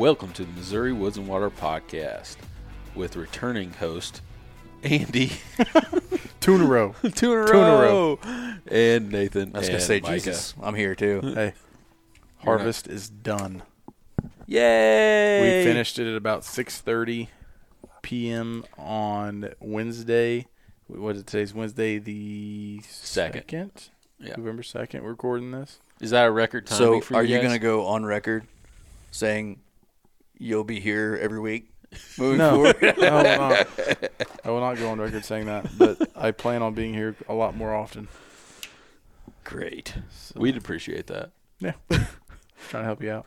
Welcome to the Missouri Woods and Water Podcast with returning host Andy Two in a row. two in a Two in a row, and Nathan. I was gonna say Micah. Jesus. I'm here too. Hey, harvest is done. Yay! We finished it at about 6:30 p.m. on Wednesday. What is it? Today's Wednesday, the Second. Yeah. November second. We're recording this. Is that a record time? So, for are you guys? gonna go on record saying you'll be here every week moving No, forward? I will not. I will not go on record saying that, but I plan on being here a lot more often. Great. So, We'd appreciate that. yeah, trying to help you out.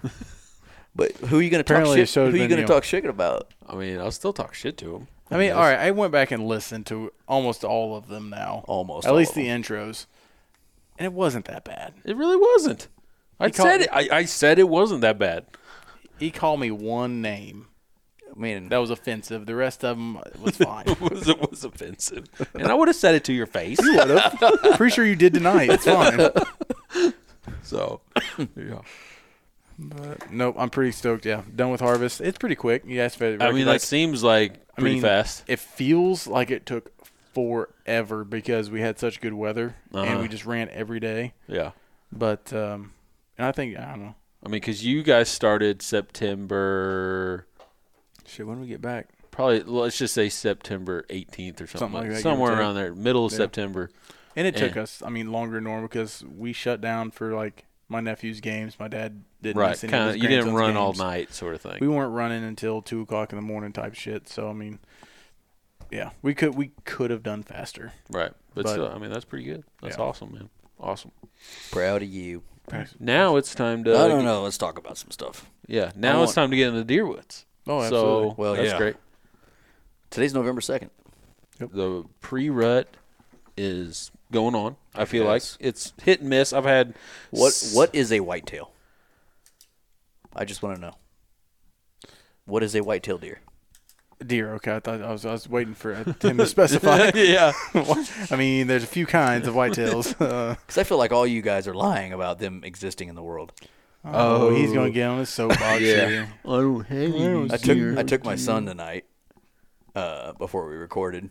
But who are you gonna talk shit? show's Who are you gonna talk shit about? I mean, I'll still talk shit to him. I mean, all right. I went back and listened to almost all of them now. Almost. At all least of the them. intros, and it wasn't that bad. It really wasn't. I said it. I, I said it wasn't that bad. He called me one name. I mean, That was offensive. The rest of them was fine. It was, it was offensive, and I would have said it to your face. Pretty sure you did tonight. It's fine. So, yeah. But nope, I'm pretty stoked. Yeah, done with harvest. It's pretty quick. You guys, I mean, that seems like I pretty mean, fast. It feels like it took forever because we had such good weather and Uh-huh. we just ran every day. Yeah. But um, and I think I don't know. I mean, because you guys started September, Shit, when do we get back? probably let's just say September 18th or something, Something like like that, somewhere around there, middle of Yeah. September. And it took Yeah. us, I mean, longer than normal because we shut down for like my nephew's games. My dad didn't Right. miss any Kind of of. his You didn't grandson's run all night, sort of thing. We weren't running until two o'clock in the morning type shit. So I mean, yeah, we could we could have done faster. right. But, but- still, I mean, that's pretty good. That's Yeah. awesome, man. Awesome. proud of you. Now it's time to. No, no, no. Let's talk about some stuff. Yeah. Now I it's want- time to get into the deer woods. Oh, absolutely. So Well, that's yeah. great. Today's November second. The pre-rut is going on. I feel Yes. like it's hit and miss. I've had What s- What is a whitetail? I just want to know. What is a whitetail deer? Deer. Okay, I thought I was I was waiting for him to specify. yeah. I mean, there's a few kinds of whitetails. Uh, Because I feel like all you guys are lying about them existing in the world. oh, he's gonna get on his soapbox Yeah. here. I don't have I took I took my son tonight uh, before we recorded,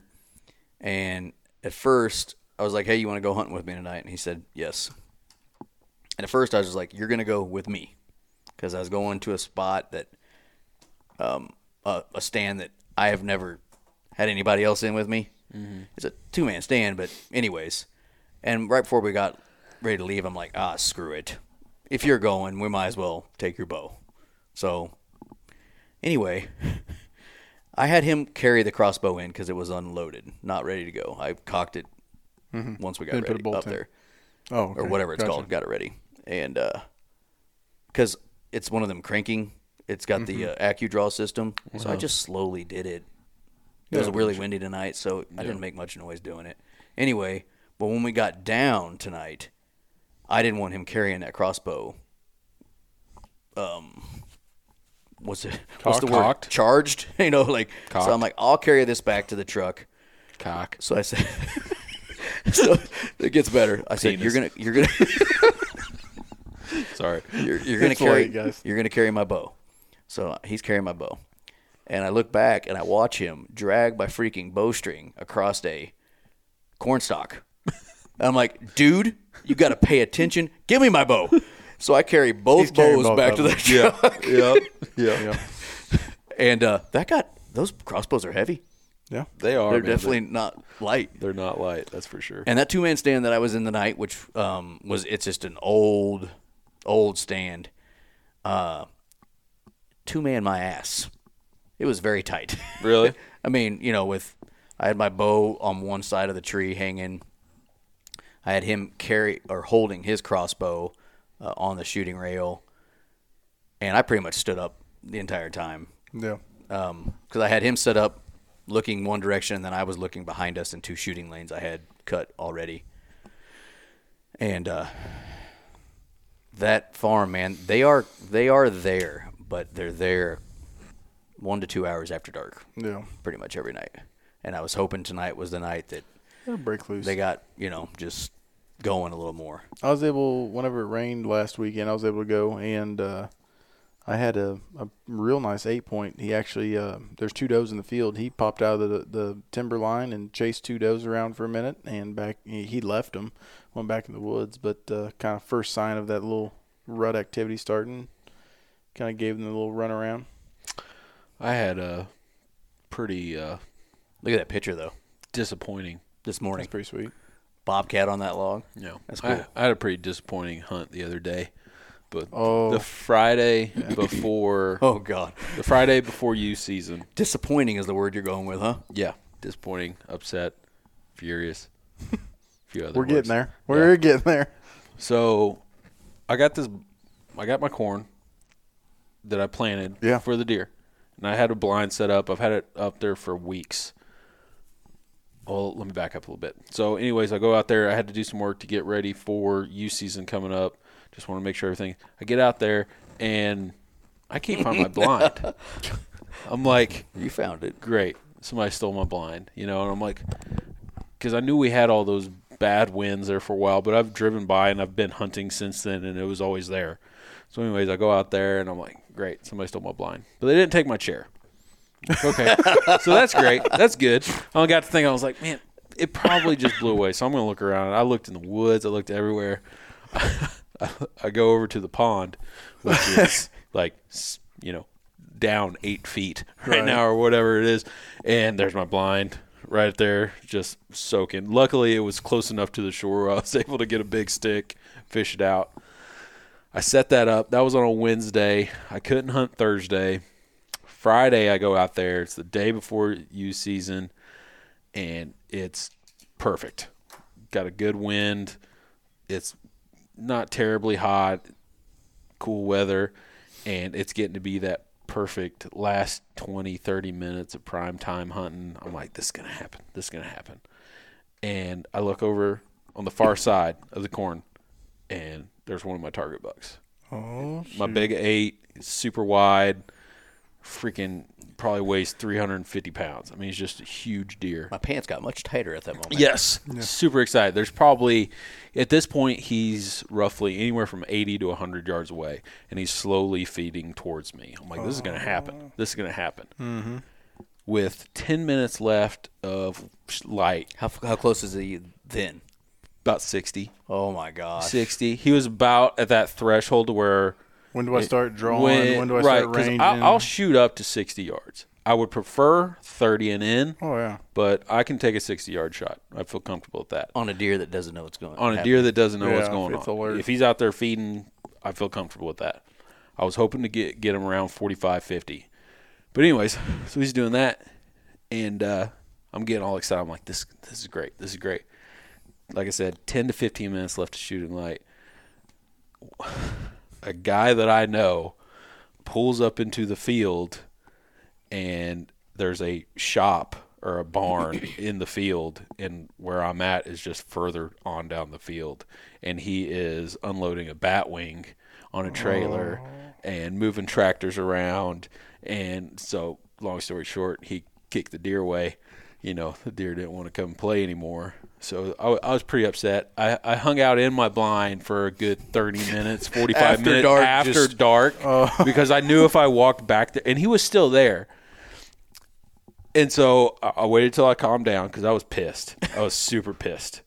and at first I was like, "Hey, you want to go hunting with me tonight?" And he said, "Yes." And at first I was just like, "You're gonna go with me," because I was going to a spot that, um, a, a stand that I have never had anybody else in with me. Mm-hmm. It's a two man stand, but anyways, and right before we got ready to leave, I'm like, "Ah, screw it. If you're going, we might as well take your bow." So Anyway, I had him carry the crossbow in because it was unloaded, not ready to go. I cocked it mm-hmm. once we got Didn't put a ready bolt up in. there, Oh, okay. or whatever it's Gotcha. called. Got it ready, and uh, because it's one of them cranking, it's got the Mm-hmm. uh, AcuDraw system. So. I just slowly did it. It was really windy tonight, so I didn't make much noise doing it. Anyway, But when we got down tonight, I didn't want him carrying that crossbow. Um, what's it? What's the word? Cocked? Charged. You know, like so. I'm like, I'll carry this back to the truck. Cock. So I said, so it gets better. I said, you're gonna, you're gonna, Sorry. you're, you're gonna It's carry, late, guys. you're gonna carry my bow. So he's carrying my bow, and I look back and I watch him drag my freaking bowstring across a cornstalk. And I'm like, dude, you got to pay attention. Give me my bow. So I carry both He's bows both back to the them. truck, Yeah. Yeah. yeah. and uh, that got those crossbows are heavy. Yeah. They are. They're man. definitely not light. They're not light. That's for sure. And that two man stand that I was in the night, which um, was it's just an old, old stand. Uh, two man my ass. It was very tight. Really? I mean, you know, with I had my bow on one side of the tree hanging. I had him carry or holding his crossbow uh, on the shooting rail, and I pretty much stood up the entire time Yeah. because I had him set up looking one direction, and then I was looking behind us in two shooting lanes I had cut already. And uh, that farm, man, they are they are there, but they're there one to two hours after dark, Yeah. pretty much every night. And I was hoping tonight was the night that They'll break loose. they got you know just going a little more. I was able, whenever it rained last weekend, I was able to go and uh, I had a, a real nice eight point. He actually, uh, there's two does in the field. He popped out of the, the timber line and chased two does around for a minute and back, he, he left them, went back in the woods. But uh, kind of first sign of that little rut activity starting, kind of gave them a little run around. I had a pretty uh, Look at that picture though. disappointing. This morning, That's pretty sweet. bobcat on that log. You know, That's I, cool. I had a pretty disappointing hunt the other day, but Oh. the Friday before Oh God, the Friday before you season, disappointing is the word you're going with, huh? yeah, disappointing, upset, furious. A few other We're words. getting there. We're getting there. So, I got this. I got my corn that I planted Yeah. for the deer, and I had a blind set up. I've had it up there for weeks. Well, let me back up a little bit. So, anyways, I go out there. I had to do some work to get ready for U season coming up. Just want to make sure everything. I get out there and I can't find my blind. I'm like, You found it. great. Somebody stole my blind, you know, and I'm like, because I knew we had all those bad winds there for a while, but I've driven by and I've been hunting since then, and it was always there. So, anyways, I go out there and I'm like, great, somebody stole my blind, but they didn't take my chair. Okay, so that's great. That's good. I got to think. I was like, man, it probably just blew away. So I'm gonna look around. I looked in the woods. I looked everywhere. I go over to the pond, which is like you know down eight feet right, Right. now or whatever it is, and there's my blind right there, just soaking. Luckily, it was close enough to the shore where I was able to get a big stick, fish it out. I set that up. That was on a Wednesday. I couldn't hunt Thursday. Friday, I go out there. It's the day before U season, and it's perfect. Got a good wind. It's not terribly hot, cool weather, and it's getting to be that perfect last 20, 30 minutes of prime time hunting. I'm like, this is going to happen. This is going to happen. And I look over on the far side of the corn, and there's one of my target bucks. Oh, My big eight, super wide, freaking probably weighs 350 pounds. I mean, he's just a huge deer. My pants got much tighter at that moment. Yes, super excited. There's probably at this point he's roughly anywhere from 80 to 100 yards away, and he's slowly feeding towards me. I'm like, this is going to happen. This is going to happen. Mm-hmm. With 10 minutes left of light, How, how close is he then? About 60, Oh my gosh. 60. He was about at that threshold to where when do I start drawing? when, When, do I right, start 'cause ranging? I'll, I'll shoot up to 60 yards. I would prefer 30 and in, oh yeah. but I can take a 60 yard shot. I feel comfortable with that. On a deer that doesn't know what's going on On a deer that doesn't know what's going it's on. alert. If he's out there feeding, I feel comfortable with that. I was hoping to get get him around 45, 50. But anyways, so he's doing that, and uh, I'm getting all excited. I'm like, this this is great. This is great. Like I said, 10 to 15 minutes left to shooting light. A guy that I know pulls up into the field, and there's a shop or a barn in the field, and where I'm at is just further on down the field, and he is unloading a bat wing on a trailer and moving tractors around, and so long story short, he kicked the deer away. You know, the deer didn't want to come play anymore. So I, I was pretty upset. I, I hung out in my blind for a good 30 minutes, 45 After minutes dark, after just- dark oh. because I knew if I walked back there, and he was still there. And so I, I waited till I calmed down because I was pissed. I was super pissed.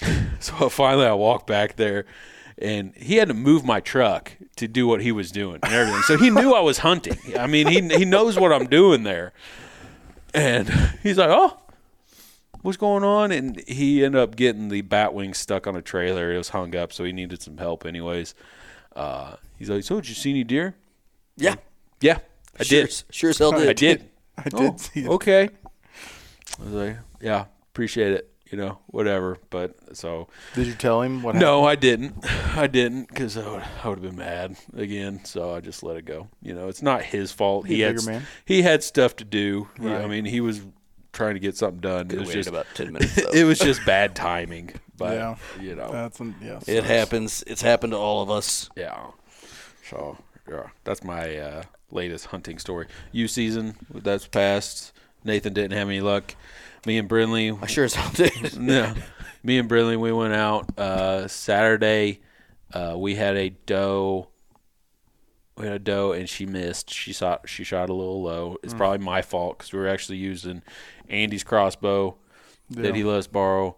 So finally, I walked back there, and he had to move my truck to do what he was doing and everything. So he knew I was hunting. I mean, he he knows what I'm doing there. And he's like, "Oh, what's going on?" And he ended up getting the bat wing stuck on a trailer. It was hung up, so he needed some help, anyways. Uh, he's like, "So, did you see any deer?" Yeah, Yeah, I sure, did. Sure as hell did. I did. I did Oh, see it. Okay. I was like, yeah, appreciate it. You know, whatever. But so Did you tell him what no, I didn't. I didn't because I would, I would have been mad again. So I just let it go. You know, it's not his fault. He's he had bigger man. he had stuff to do. He- I mean, he was trying to get something done. Could it was just about ten minutes. It was just bad timing. But Yeah. you know, That's an, yes. it happens. It's happened to all of us. yeah. So yeah, that's my uh, latest hunting story. You season that's passed. Nathan didn't have any luck. Me and Brinley, I sure as hell did. no, me and Brinley, we went out uh, Saturday. Uh, we had a doe. We had a doe, and she missed. She shot. She shot a little low. It's probably my fault because we were actually using Andy's crossbow that he let us borrow,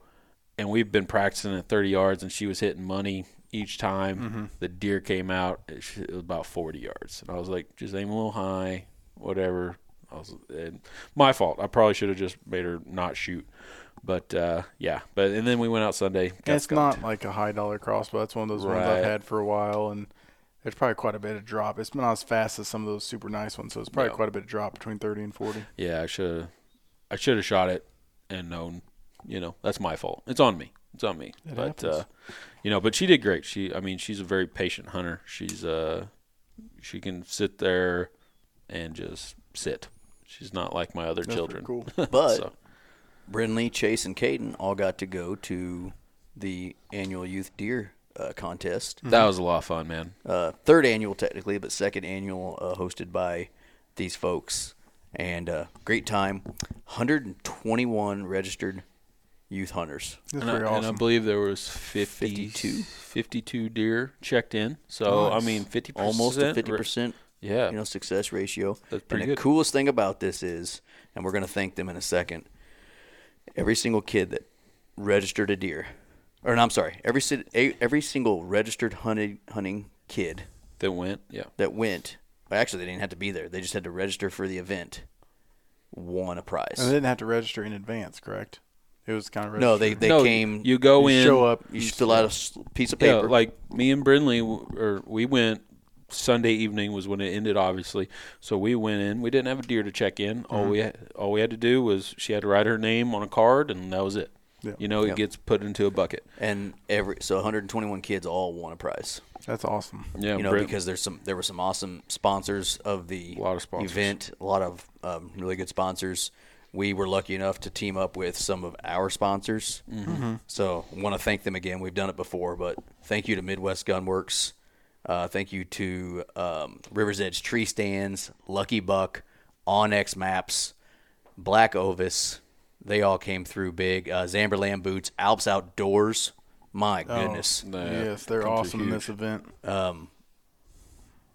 and we've been practicing at 30 yards, and she was hitting money each time. The deer came out. It was about 40 yards, and I was like, just aim a little high, whatever. I was, my fault. I probably should have just made her not shoot. But uh, yeah, but and then we went out Sunday. it's skunked. not like a high dollar crossbow. That's one of those ones I've had for a while, and there's probably quite a bit of drop. It's not as fast as some of those super nice ones, so it's probably No. quite a bit of drop between 30 and 40. Yeah, I should have. I should have shot it and known. You know, that's my fault. It's on me. It's on me. It but uh, you know, but she did great. She, I mean, she's a very patient hunter. She's uh, she can sit there and just sit. She's not like my other That's children. pretty But So, Brinley, Chase, and Caden all got to go to the annual youth deer uh, contest. that was a lot of fun, man. Uh, third annual, technically, but second annual, uh, hosted by these folks. And uh, great time. 121 registered youth hunters. That's And I, very and I believe there was 50, 52? 52 deer checked in. So I mean, fifty Almost a 50%. Yeah, you know, success ratio. That's pretty and the good. coolest thing about this is, and we're going to thank them in a second. Every single kid that registered a deer, or no, I'm sorry, every every single registered hunting hunting kid that went. Yeah, that went. well, Actually, they didn't have to be there. They just had to register for the event. Won a prize. and they didn't have to register in advance, correct? It was kind of no, they they No, came. You go You in. show up. You fill out a piece of Yeah, paper. like me and Brinley, or we went Sunday evening was when it ended, obviously. So we went in. We didn't have a deer to check in. All we had, all we had to do was she had to write her name on a card, and that was it. Yeah. You know, it Yep. gets put into a bucket. and every so 121 kids all won a prize. That's awesome. Yeah, you know, Brin- because there's some there were some awesome sponsors of the A lot of sponsors. event, a lot of um, really good sponsors. We were lucky enough to team up with some of our sponsors, mm-hmm. so want to thank them again. We've done it before, but thank you to Midwest Gunworks. Uh, thank you to um, Rivers Edge Tree Stands, Lucky Buck, Onyx Maps, Black Ovis. They all came through big. Uh, Zamberlan Boots, Alps Outdoors. My Oh, goodness yes, they're come through awesome in this event.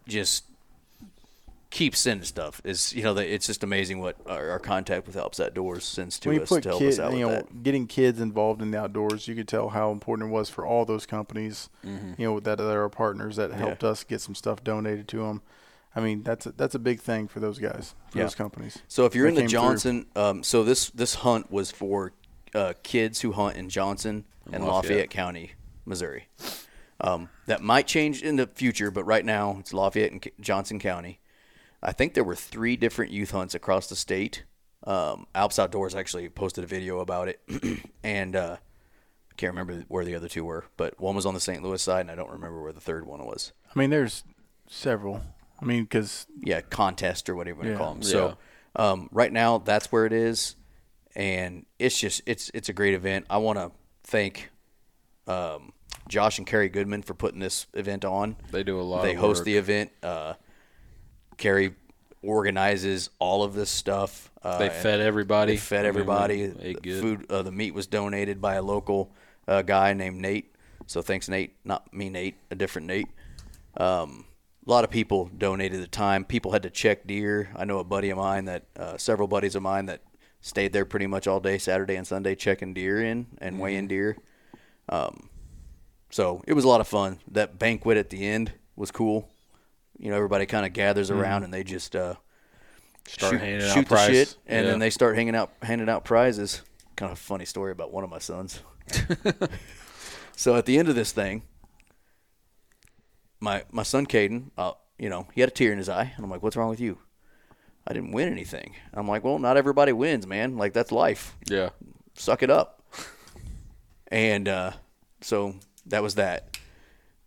just keep sending stuff. Is you know, the, it's just amazing what our, our contact with Alps Outdoors sends to when you us put to help kids, us out you with know, that. getting kids involved in the outdoors, you could tell how important it was for all those companies. Mm-hmm. You know, that that are our partners that helped us get some stuff donated to them. I mean, that's a, that's a big thing for those guys, for Yeah. those companies. So if you're That in the. Johnson, um, so this this hunt was for uh, kids who hunt in Johnson and Lafayette, Lafayette. County, Missouri. Um, that might change in the future, but right now it's Lafayette and K- Johnson County. I think there were three different youth hunts across the state. Um, Alps Outdoors actually posted a video about it, and uh, I can't remember where the other two were, but one was on the St. Louis side, and I don't remember where the third one was. I mean, there's several. I mean, because yeah, contest or whatever you Yeah. call them. So um, right now, that's where it is. and it's just it's it's a great event. I want to thank um, Josh and Carrie Goodman for putting this event on. They do a lot They of host work. the event. Uh, Carrie organizes all of this stuff. Uh, They fed everybody. They fed I mean, everybody. The. Food. Uh, the meat was donated by a local uh, guy named Nate. So thanks, Nate. Not me, Nate. A different Nate. Um, a lot of people donated the time. People had to check deer. I know a buddy of mine that, uh, several buddies of mine that stayed there pretty much all day, Saturday and Sunday, checking deer in and Mm-hmm. weighing deer. Um, so it was a lot of fun. That banquet at the end was cool. You know, everybody kind of gathers around and they just uh, Mm-hmm. Start shoot, handing out shoot the prize. shit, and Yeah. then they start hanging out, handing out prizes. Kind of funny story about one of my sons. so at the end of this thing, my my son Caden, uh, you know, he had a tear in his eye, and I'm like, "What's wrong with you?" I didn't win anything. I'm like, "Well, not everybody wins, man. Like that's life. Yeah. Suck it up." and uh, so that was that.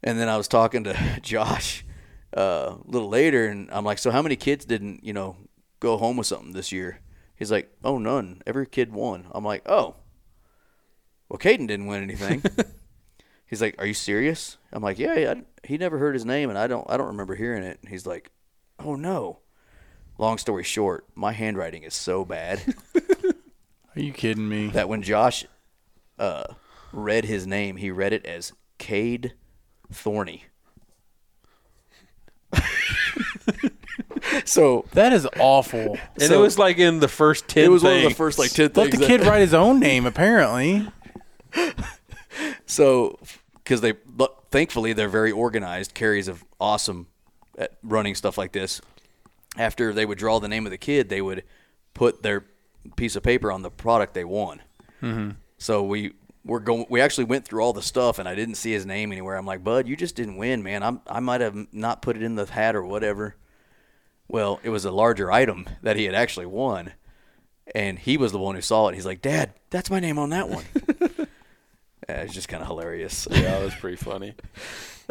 And then I was talking to Josh uh, a little later, and I'm like, "So how many kids didn't you know go home with something this year?" He's like, "Oh, none. Every kid won." I'm like, "Oh, well, Caden didn't win anything." He's like, "Are you serious?" I'm like, "Yeah, yeah." He never heard his name, and I don't. I don't remember hearing it. He's like, "Oh no." Long story short, my handwriting is so bad Are you kidding me? that when Josh uh, read his name, he read it as Cade Thorny. so That is awful. And So- it was like in the first ten. it was one of the first like ten Let things. the that- kid write his own name, apparently. So, because they, but thankfully, they're very organized. Carrie's of awesome at running stuff like this. After they would draw the name of the kid, they would put their piece of paper on the product they won. Mm-hmm. So we were going. We actually went through all the stuff, and I didn't see his name anywhere. I'm like, Bud, you just didn't win, man. I'm, I might have not put it in the hat or whatever. Well, it was a larger item that he had actually won, and he was the one who saw it. He's like, Dad, that's my name on that one. Yeah, it's just kind of hilarious. Yeah, it was pretty funny.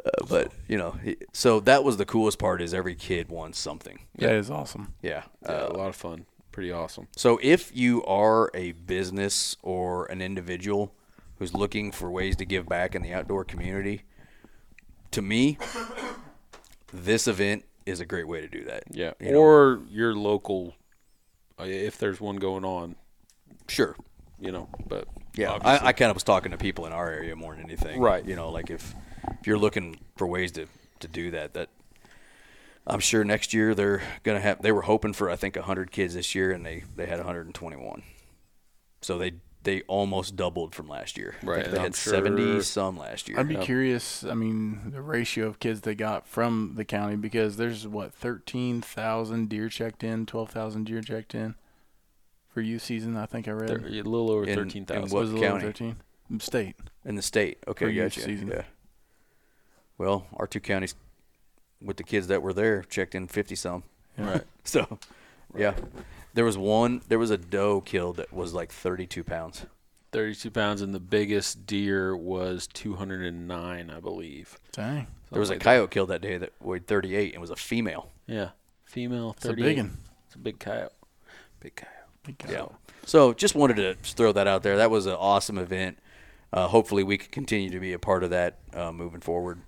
Uh, but you know, he- so that was the coolest part is every kid won something. That is awesome. Yeah. Yeah, Uh, a lot of fun. Pretty awesome. so if you are a business or an individual who's looking for ways to give back in the outdoor community, to me, this event is a great way to do that. Yeah. You know? or your local, uh, if there's one going on, Sure. you know. But Yeah, I, I kind of was talking to people in our area more than anything. Right. You know, like if if you're looking for ways to, to do that, that I'm sure next year they're gonna have. They were hoping for I think 100 kids this year, and they they had 121. So they they almost doubled from last year. Right, they I'm had 70 sure- some last year. I'd be curious. I mean, the ratio of kids they got from the county because there's what thirteen thousand deer checked in, twelve thousand deer checked in for youth season. I think I read. they're a little over In- in what was it a little county? Thirteen state. in the state. Okay, For youth gotcha. season. Yeah. Well, our two counties with the kids that were there checked in 50 some. Right. So, yeah, there was one. There was a doe killed that was like 32 pounds. 32 pounds, and the biggest deer was 209, I believe. Dang, There was a like that. coyote killed that day that weighed 38 and was a female. Yeah, female, it's a 38. big one. It's a big coyote. Big coyote. Big guy. Yeah. So just wanted to throw that out there. That was an awesome event. Uh, hopefully we can continue to be a part of that uh, moving forward.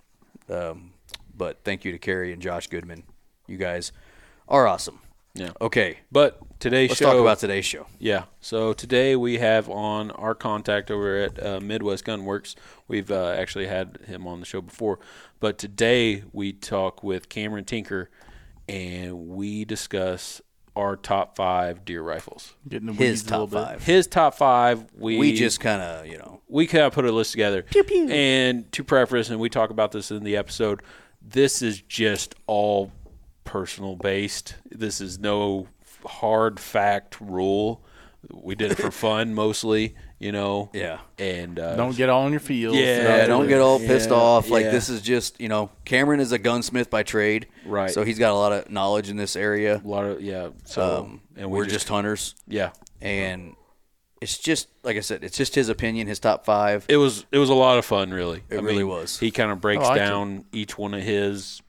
Um, but thank you to Carrie and Josh Goodman. You guys are awesome. Yeah. Okay, But today's show. let's show. talk about today's show. Yeah. So today we have on our contact over at uh, Midwest Gunworks. We've uh, actually had him on the show before, but today we talk with Cameron Tinker, and we discuss our top five deer rifles. Getting the His weeds a little top five. His top five. We We just kind of, you know, we kind of put a list together. And to preface, and we talk about this in the episode, this is just all personal based. This is no hard fact rule. We did it for fun mostly, you know. Yeah. And uh, Don't get all in your fields. Yeah, yeah, don't get all pissed Yeah, off. Like yeah. this is just, you know, Cameron is a gunsmith by trade, Right. So he's got a lot of knowledge in this area. a lot of yeah. So Um, and we we're just hunters, yeah. and it's just like I said, it's just his opinion, his top five. It was it was a lot of fun, really. It I really mean, was. He kind of breaks I liked it. down each one of his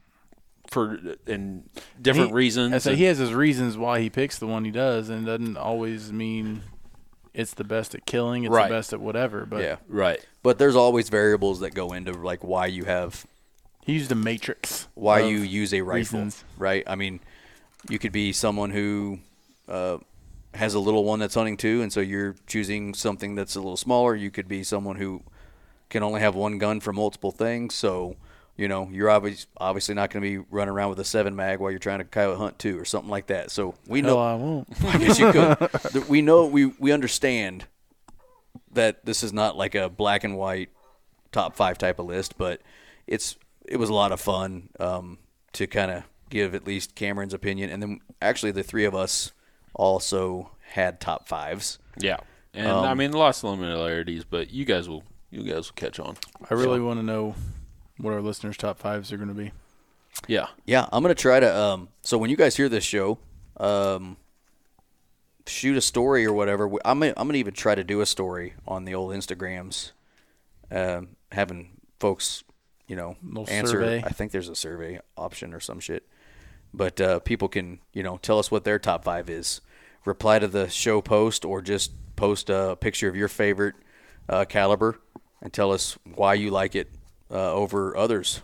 for in different He- reasons. I say and- he has his reasons why he picks the one he does, and doesn't always mean it's the best at killing. It's Right. the best at whatever. But yeah. Right. But there's always variables that go into like why you have he used a matrix. why you use a rifle, reasons. right? I mean, you could be someone who uh, has a little one that's hunting too, and so you're choosing something that's a little smaller. You could be someone who can only have one gun for multiple things, so you know you're obvious, obviously not going to be running around with a seven mag while you're trying to coyote hunt too, or something like that. So we Hell, know I won't. I guess you could. We know we we understand that this is not like a black and white top five type of list, but it's it was a lot of fun um, to kind of give at least Cameron's opinion, and then actually the three of us also had top fives. Yeah. And Um, I mean, lots of similarities, but you guys will you guys will catch on. I really want to know what our listeners' top fives are going to be. Yeah. Yeah, I'm gonna try to. Um, so when you guys hear this show, um, shoot a story or whatever. I'm gonna, I'm gonna even try to do a story on the old Instagrams, um, having folks, you know, Little answer. survey. I think there's a survey option or some shit, but uh, people can you know tell us what their top five is. Reply to the show post or just post a picture of your favorite uh, caliber and tell us why you like it uh, over others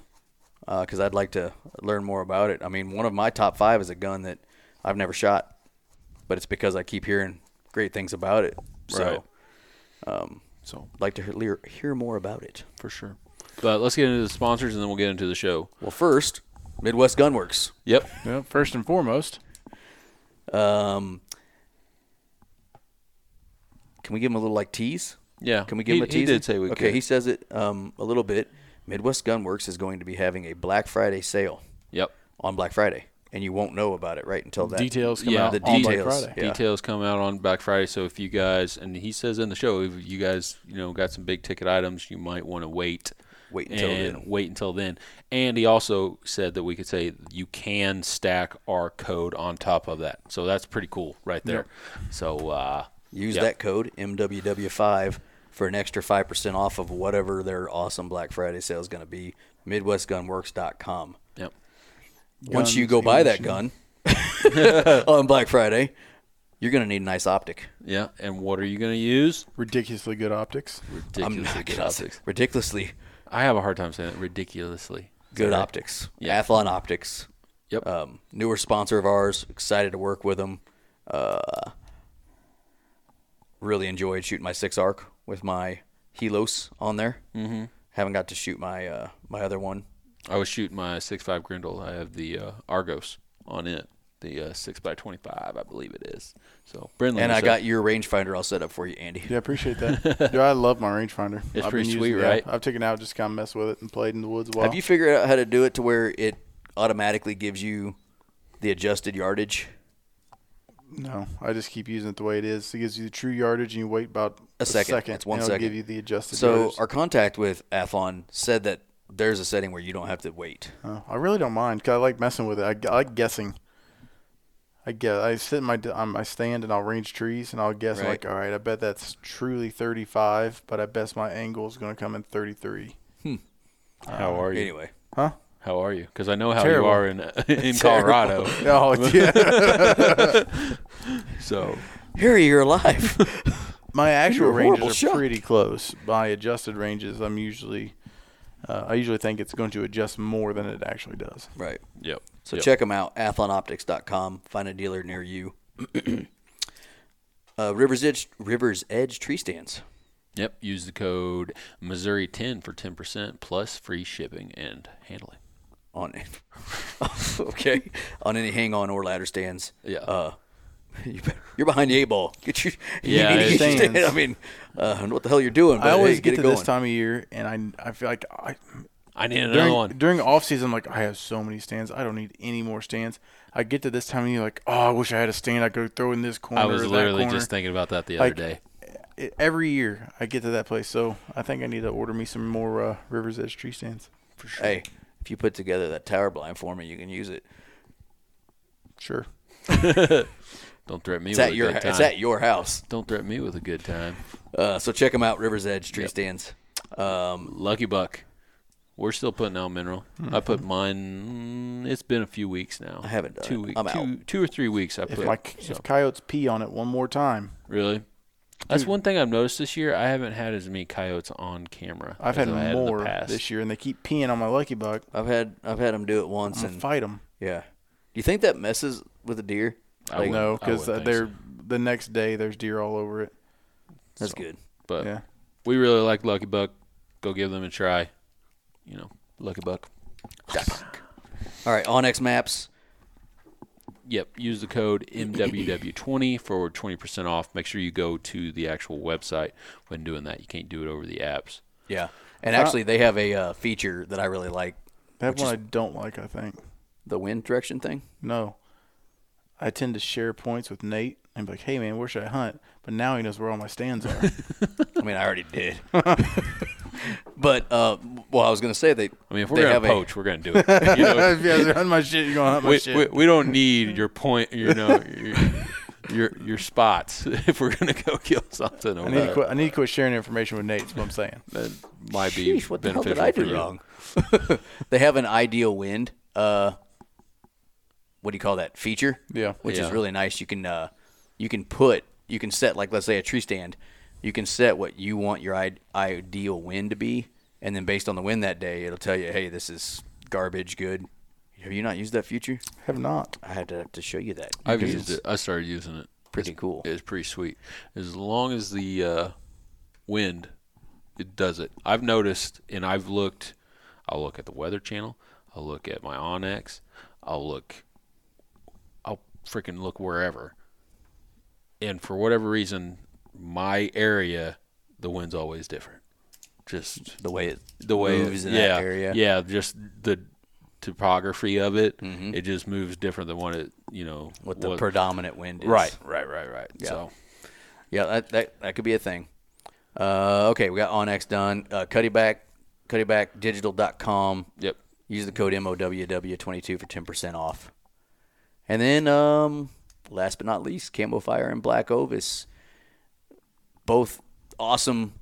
because I'd like to learn more about it. I mean, one of my top five is a gun that I've never shot, but it's because I keep hearing great things about it. So, um, So I'd like to hear, hear more about it. for sure. But let's get into the sponsors and then we'll get into the show. Well, first, Midwest Gunworks. Yep. Well, first and foremost, Um, can we give him a little like tease? Yeah. Can we give he, him a tease? He did say we okay, could. he says it um, a little bit. Midwest Gunworks is going to be having a Black Friday sale Yep. on Black Friday, and you won't know about it right until that. details come Yeah, out the on Black details. Yeah. Details come out on Black Friday. So if you guys, and he says in the show, if you guys, you know, got some big ticket items, you might want to wait. Wait until and then. wait until then. And he also said that we could say you can stack our code on top of that. So that's pretty cool right there. So uh, Use Yep. that code MWW5 for an extra 5% off of whatever their awesome Black Friday sale is going to be. MidwestGunworks.com. Yep. Once you go buy that gun on Black Friday, you're going to need a nice optic. Yeah. And what are you going to use? Ridiculously good optics. Ridiculously I'm not good gonna- optics. Ridiculously I have a hard time saying it. Ridiculously good Sorry. optics. Yeah. Athlon Optics. Yep. Um, newer sponsor of ours. Excited to work with them. Uh, really enjoyed shooting my six ARC with my Helos on there. Mm-hmm. Haven't got to shoot my uh, my other one. I was shooting my six five Grendel. I have the uh, Argos on it, the uh, six by twenty five, I believe it is. So Brinley, And I so- got your rangefinder all set up for you, Andy. Yeah, I appreciate that. Dude, I love my rangefinder. It's I've pretty sweet, using, yeah, right? I've taken it out just kind of mess with it and played in the woods a while. Have you figured out how to do it to where it automatically gives you the adjusted yardage? No, I just keep using it the way it is. It gives you the true yardage, and you wait about A second. It's one and it'll second. give you the adjusted So yardage. our contact with Athlon said that there's a setting where you don't have to wait. Oh, I really don't mind because I like messing with it. I, I like guessing. I guess I sit in my on my stand and I'll range trees and I'll guess Right. like, all right, I bet that's truly 35, but I bet my angle is going to come in 33. Hmm. How are you? Anyway, Huh? How are you? Because I know how Terrible. you are in in Colorado. Oh yeah. So here you're alive. my actual You're a horrible ranges are shot. pretty close. My adjusted ranges, I'm usually, uh, I usually think it's going to adjust more than it actually does. right. yep. So Yep. check them out, athlonoptics.com. Find a dealer near you. uh, Rivers Edge Rivers Edge tree stands. Yep. Use the code Missouri ten for ten percent plus free shipping and handling. On okay on any hang on or ladder stands. Yeah. Uh, you better- you're behind the eight ball. Get your Yeah, You need to get your stand. I mean, uh, I don't know what the hell you're doing. But I always hey, get, get, to going. this time of year and I I feel like I I need another during one. during off season I'm like I have so many stands. I don't need any more stands. I get to this time of year like oh I wish I had a stand I could throw in this corner. I was or literally corner. just thinking about that the Like, other day. Every year I get to that place. So I think I need to order me some more uh, Rivers Edge tree stands. For sure. Hey, if you put together that tower blind for me, you can use it. Sure. Don't threaten me It's with at a your good time. it's at your house. Don't threaten me with a good time. Uh, so check them out, Rivers Edge tree stands. Um, Lucky Buck. We're still putting out mineral. I put mine. It's been a few weeks now. I haven't done two it. weeks. I'm two, out. two or three weeks. I If put. my so. if coyotes pee on it one more time, really, That's one thing I've noticed this year. I haven't had as many coyotes on camera. I've as had I in the more past. this year, and they keep peeing on my lucky buck. I've had I've had them do it once I'm gonna and fight them. yeah. Do you think that messes with a deer? I Like, wouldn't- No, I because wouldn't uh, think they're so. the next day there's deer all over it. that's good. But Yeah. we really like Lucky Buck. Go give them a try. You know, Lucky Buck. All right, Onyx Maps. Yep. Use the code MWW20 for 20% off. Make sure you go to the actual website when doing that. You can't do it over the apps. Yeah, and actually they have a uh, feature that I really like, They have Which one is- I don't like. I think the wind direction thing. no. I tend to share points with Nate and be like, "Hey man, where should I hunt?" But now he knows where all my stands are. I mean, I already did. but uh, well, I was gonna say they. I mean, if we're gonna have a- poach, we're gonna do it. You know, if you guys are hunting my shit, you're gonna hunt my we, shit. we, we don't need your point. You know, your your, your spots if we're gonna go kill something. I need to quit. I need to quit sharing information with Nate. That's what I'm saying. That might be Sheesh, what the hell did I for do wrong? they have an ideal wind. Uh, what do you call that feature? Yeah. which is really nice. You can uh, you can put you can set like let's say a tree stand. You can set what you want your I- ideal wind to be, and then based on the wind that day, it'll tell you, hey, this is garbage. Good. Have you not used that feature? Have not. I had to, to show you that. I've used it. I started using it. Pretty It's- cool. It's pretty sweet. As long as the uh, wind, it does it. I've noticed, and I've looked. I'll look at the Weather Channel. I'll look at my Onyx. I'll look. I'll freaking look wherever. And for whatever reason, my area, the wind's always different. Just The way it the way it- in yeah, that area. Yeah, just the topography of it. Mhm. It just moves different than what it, you know, What the was- predominant wind is. Right, right, right, right. Yeah. So Yeah, that, that that could be a thing. Uh, okay, we got Onyx done. Uh, Cuddeback, cuddebackdigital.com. Yep. Use the code MOWW22 for 10% off. And then, um, last but not least, Camo Fire and Black Ovis. Both awesome,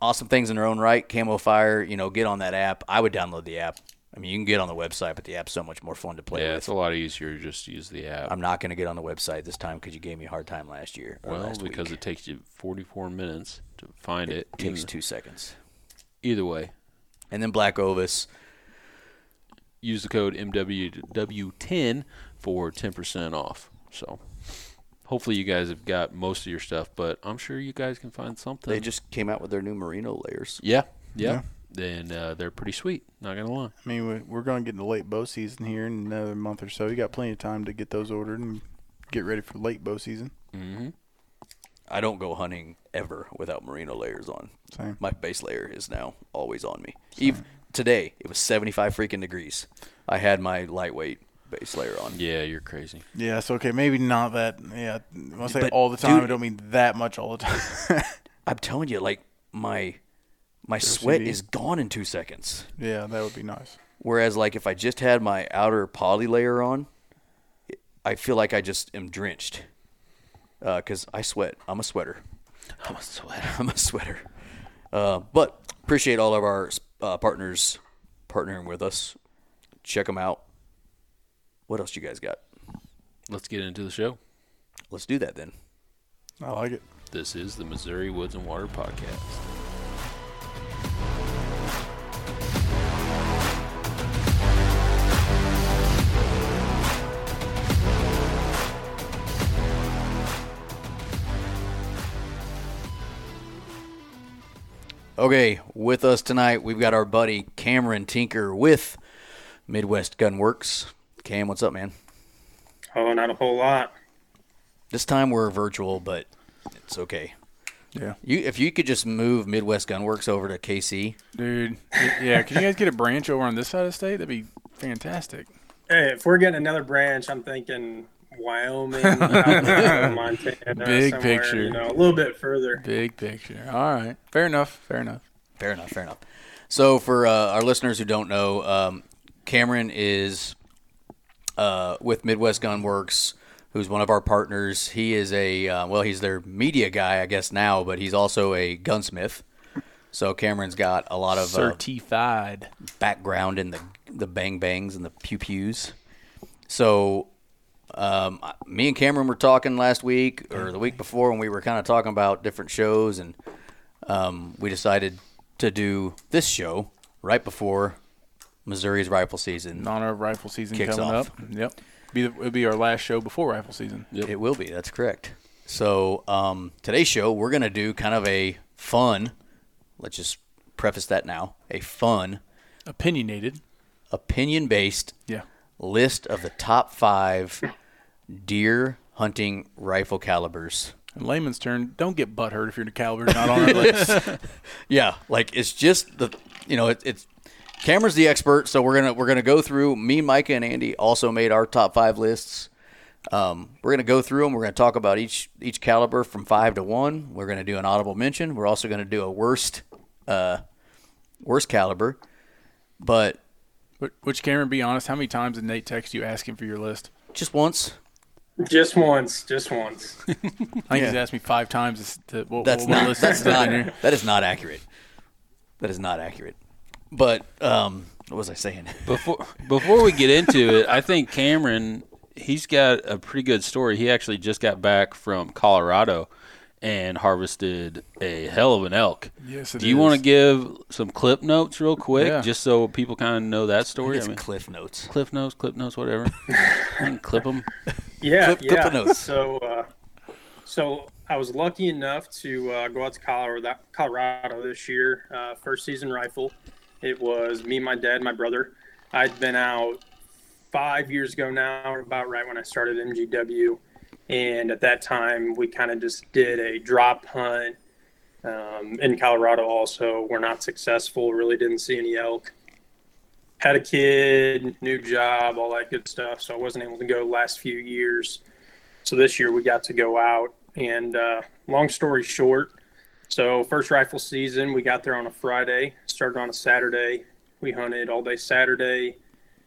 awesome things in their own right. Camo Fire, you know, get on that app. I would download the app. I mean, you can get on the website, but the app's so much more fun to play yeah, with. it's a lot easier just to just use the app. I'm not going to get on the website this time because you gave me a hard time last year. well, last because week. it takes you 44 minutes to find it. It takes Either- two seconds. Either way, And then Black Ovis. use the code MWW10 for 10% off. So hopefully you guys have got most of your stuff, but I'm sure you guys can find something. They just came out with their new merino layers. yeah, yeah. Then uh, they're pretty sweet. Not gonna lie. I mean, we- we're going to get into late bow season here in another month or so. You got plenty of time to get those ordered and get ready for late bow season. Mm-hmm. I don't go hunting ever without merino layers on. Same. My base layer is now always on me. Even today, it was 75 freaking degrees. I had my lightweight base layer on. Yeah, you're crazy. Yeah, so okay, maybe not that. Yeah, when I say But, all the time, dude- I don't mean that much all the time. I'm telling you, like my my sweat is gone in two seconds. yeah, that would be nice. Whereas, like if I just had my outer poly layer on, I feel like I just am drenched. Because I sweat. I'm a sweater. I'm a sweater. I'm a sweater. Uh, but appreciate all of our uh, partners partnering with us. Check them out. What else you guys got? Let's get into the show. Let's do that then. I like it. This is the Missouri Woods and Water Podcast. Okay, with us tonight, we've got our buddy Cameron Tinker with Midwest Gunworks. Cam, what's up, man? Oh, not a whole lot. This time we're virtual, but it's okay. Yeah, You, if you could just move Midwest Gunworks over to KC, Dude, yeah. Can you guys get a branch over on this side of the state? That'd be fantastic. Hey, if we're getting another branch, I'm thinking Wyoming, Montana, Big picture. You know, a little bit further. Big picture. All right. Fair enough. Fair enough. Fair enough. Fair enough. So, for uh, our listeners who don't know, um, Cameron is uh, with Midwest Gunworks, who's one of our partners. He is a uh, well, he's their media guy, I guess now, but he's also a gunsmith. So Cameron's got a lot of uh, Certified. background in the the bang bangs and the pew pews. So um, me and Cameron were talking last week or the week before, and we were kind of talking about different shows, and um, we decided to do this show right before Missouri's rifle season. In honor of rifle season Kicks coming off. up. Yep. Be the, it'll be our last show before rifle season. It will be. That's correct. So um, today's show, we're gonna do kind of a fun. Let's just preface that now. A fun, Opinionated. opinion-based Yeah. list of the top five deer hunting rifle calibers. In layman's term, don't get butthurt if your caliber's not on our list. Yeah, like it's just the you know it, it's Cameron's the expert, so we're gonna we're gonna go through. Me, Micah, and Andy also made our top five lists. Um, we're gonna go through them. We're gonna talk about each each caliber from five to one. We're gonna do an audible mention. We're also gonna do a worst uh, worst caliber. But But, which, Cameron, be honest, how many times did Nate text you asking for your list? just once. Just once, just once. I think he's asked me five times. To, what, That's what, what not list that's not that is not accurate. That is not accurate. But um, what was I saying? Before before we get into it, I think Cameron he's got a pretty good story. He actually just got back from Colorado and harvested a hell of an elk. Yes, it Do you want to give some clip notes real quick, Yeah. just so people kind of know that story? It's I mean, Cliff Notes. clip notes, clip notes, whatever. clip them. Yeah, Clip- clip yeah. the notes. So, uh, so I was lucky enough to uh, go out to Colorado, Colorado this year. Uh, first season rifle. It was me, my dad, my brother. I'd been out five years ago now, about right when I started MGW, and at that time we kind of just did a drop hunt um, in Colorado. Also, we're not successful. Really didn't see any elk had a kid, new job, all that good stuff. So I wasn't able to go last few years. So this year we got to go out. And uh, long story short, so first rifle season, we got there on a Friday, started on a Saturday. We hunted all day Saturday,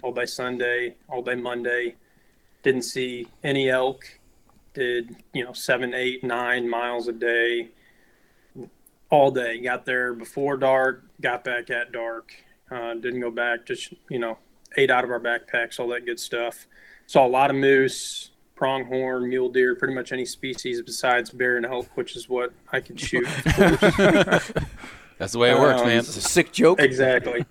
all day Sunday, all day Monday. Didn't see any elk. Did, you know, seven, eight, nine miles a day all day. Got there before dark, got back at dark. Uh, didn't go back. Just you know, ate out of our backpacks, all that good stuff. Saw a lot of moose, pronghorn, mule deer, pretty much any species besides bear and elk, which is what I can shoot. That's the way it works, Um, man. It's a sick joke. exactly.